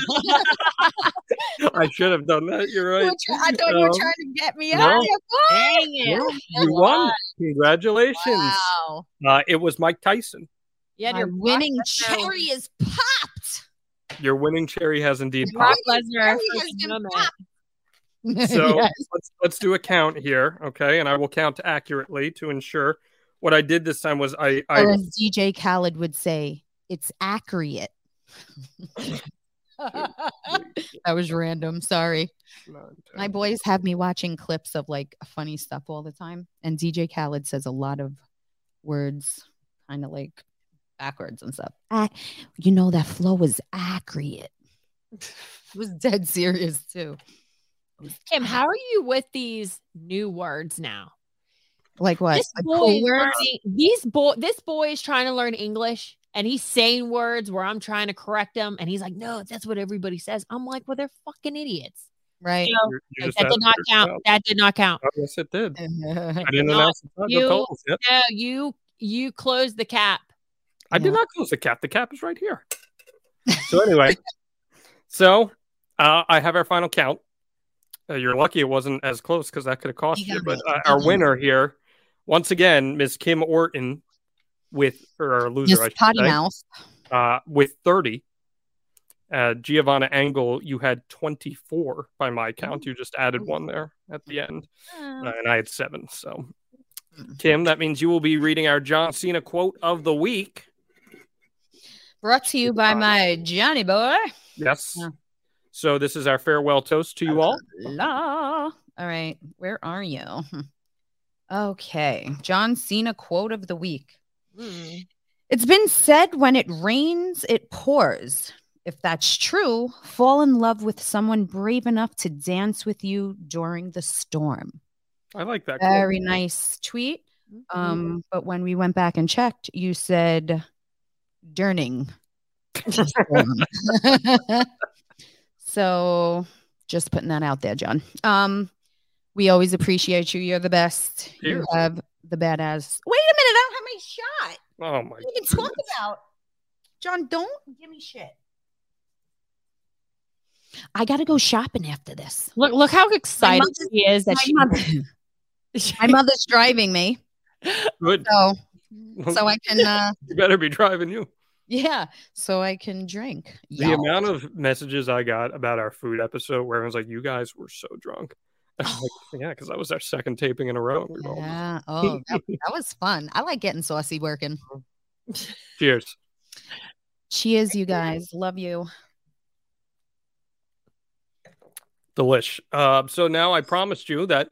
I should have done that. You're right.
were try- I thought you were
Um,
trying to get me
no.
out. of
Dang it.
No, you won. Congratulations.
Wow,
Uh, it was Mike Tyson.
Yeah,
your
winning cherry is popped.
Your winning cherry has indeed popped.
Lesnar.
Cherry has been popped.
So
Yes.
let's let's do a count here, okay? And I will count accurately to ensure. What I did this time was I I
as DJ Khaled would say, "It's accurate." that was random. Sorry. My boys have me watching clips of like funny stuff all the time, and DJ Khaled says a lot of words, kind of like backwards and stuff. Ah, you know that flow was accurate. It was dead serious too.
Kim, how are you with these new words now?
Like what?
This
Like
boy
cool
is learning, these boy this boy is trying to learn English and he's saying words where I'm trying to correct him and he's like, no, that's what everybody says. I'm like, well, they're fucking idiots.
right?
You know,
You- you
like, that did not count.
yourself.
That did not count.
Oh, yes, it did. I didn't
Not
announce the the
you.
totals yet.
No, you you closed the cap.
I did not close the cap. The cap is right here. So anyway, so uh, I have our final count. Uh, you're lucky it wasn't as close because that could have cost
You
you. But uh, our winner here, once again, Miss Kim Orton, with or our loser, should
Potty
say,
Mouth.
uh, with 30. Uh, Giovanna Angle, you had 24 by my count. You just added one there at the end, uh, and I had seven. So, Kim, that means you will be reading our John Cena quote of the week.
Brought to you by my Johnny boy.
Yes.
Yeah.
So this is our farewell toast to you all.
La. All right. Where are you? Okay. John Cena quote of the week. It's been said when it rains, it pours. If that's true, fall in love with someone brave enough to dance with you during the storm.
I like that. quote.
Very nice tweet. Um, but when we went back and checked, you said Durning. so just putting that out there, John. Um, we always appreciate you. You're the best. You have the badass. Wait a minute, I don't have my shot.
Oh my!
What are you talking
goodness.
about? Jon, don't give me shit. I gotta go shopping after this.
Look, look how excited
mother's-
she is that
My,
she,
mother- my mother's driving me,
Good.
so so I can uh
you better be driving you.
Yeah, so I can drink.
The
Y'all.
amount of messages I got about our food episode, where everyone's like, "You guys were so drunk." I was like, yeah, because that was our second taping in a row. We
Yeah. Oh, that, that was fun. I like getting saucy working.
Cheers.
Cheers, you guys. Love you.
Delish. Uh, so now I promised you that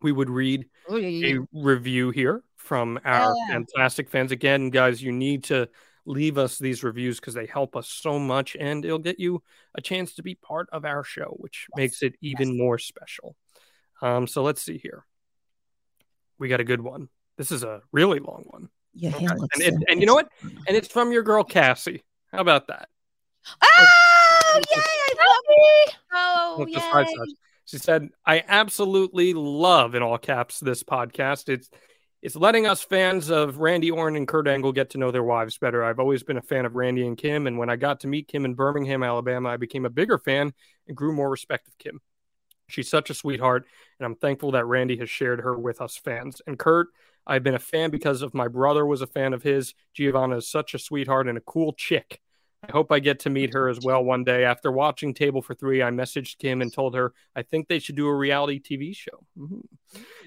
we would read a review here from our
Yeah.
fantastic fans. Again, guys, you need to leave us these reviews because they help us so much and it'll get you a chance to be part of our show, which makes it even more special. Um, so let's see here. We got a good one. This is a really long one.
Your
Okay. And, it, and you know what? And it's from your girl Cassie. How about that?
Oh, yay! I love it. Oh, yay.
She said, "I absolutely love in all caps this podcast. It's it's letting us fans of Randy Orton and Kurt Angle get to know their wives better. I've always been a fan of Randy and Kim, and when I got to meet Kim in Birmingham, Alabama, I became a bigger fan and grew more respect of Kim. She's such a sweetheart, and I'm thankful that Randy has shared her with us fans. And Kurt, I've been a fan because of my brother was a fan of his. Giovanna is such a sweetheart and a cool chick. I hope I get to meet her as well one day. After watching Table for Three, I messaged Kim and told her I think they should do a reality TV show. Mhm.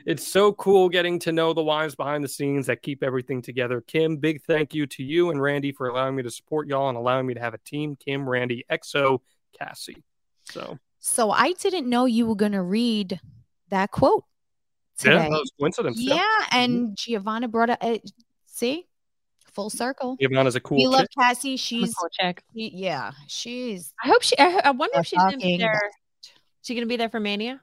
It's so cool getting to know the wives behind the scenes that keep everything together. Kim, big thank you to you and Randy for allowing me to support y'all and allowing me to have a team. Kim, Randy, XO, Cassie. So,
So I didn't know you were going to read that quote today.
yeah, that was coincidence.
Yeah,
Yeah.
and Giovanna brought it. Uh, see, full circle.
Giovanna's a cool
we love. Cassie. She's
cool chick.
she- yeah, she's
I hope she. I, I wonder if she's gonna be
talking
there. She gonna be there for Mania?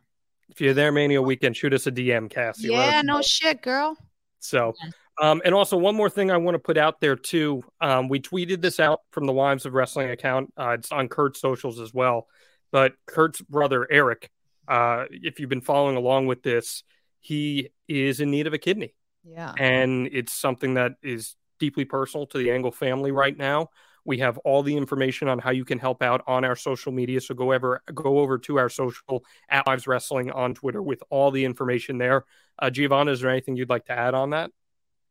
If you're there Mania weekend, shoot us a DM, Cassie.
Yeah, no
know.
shit, girl.
So, um, and also one more thing I want to put out there too. Um, we tweeted this out from the Wives of Wrestling account. Uh, it's on Kurt's socials as well. But Kurt's brother Eric, uh, if you've been following along with this, he is in need of a kidney,
Yeah,
and it's something that is deeply personal to the Angle family right now. We have all the information on how you can help out on our social media. So go over go over to our social at Wives Wrestling on Twitter with all the information there. Uh, Giovanna, is there anything you'd like to add on that?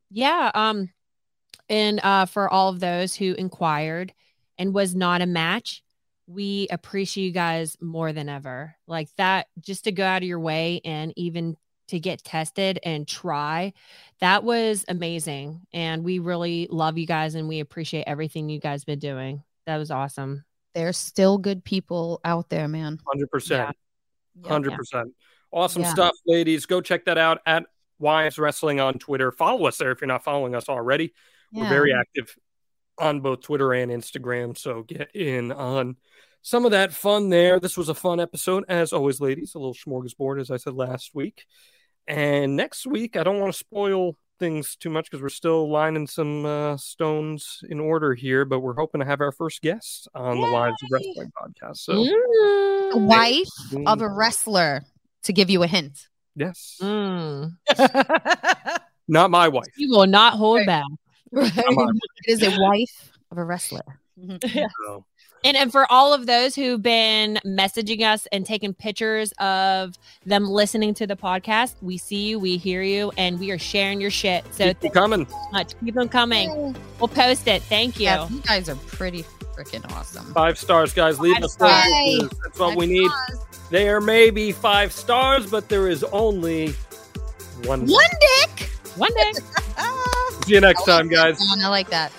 Yeah. Um, and uh, for all of those who inquired and was not a match, we appreciate you guys more than ever. Like that, just to go out of your way and even to get tested and try, that was amazing. And we really love you guys and we appreciate everything you guys been doing. That was awesome.
there's still good people out there, man.
Hundred percent,
Yeah.
hundred percent. Awesome
Yeah.
stuff, ladies. Go check that out at Wives Wrestling on Twitter. Follow us there if you're not following us already. We're very active on both Twitter and Instagram, so get in on some of that fun there. This was a fun episode, as always, ladies. A little smorgasbord, as I said last week. And next week, I don't want to spoil things too much because we're still lining some uh, stones in order here, but we're hoping to have our first guest on the Wives of Wrestling podcast. So,
Mm.
the wife
boom.
of a wrestler. To give you a hint.
yes,
Mm.
not my wife.
You will not hold
Right.
back.
it is a wife of a wrestler.
So,
And, and for all of those who've been messaging us and taking pictures of them listening to the podcast, we see you, we hear you, and we are sharing your shit. So
keep
thank
coming.
so much. Keep them coming. We'll post it. Thank you.
Yeah, you guys are pretty freaking awesome.
Five stars, guys. Leave
Five
us
stars.
That's what we need. There may be five stars, but there is only one.
One dick.
One day.
Ah.
See you next time, guys.
I like that.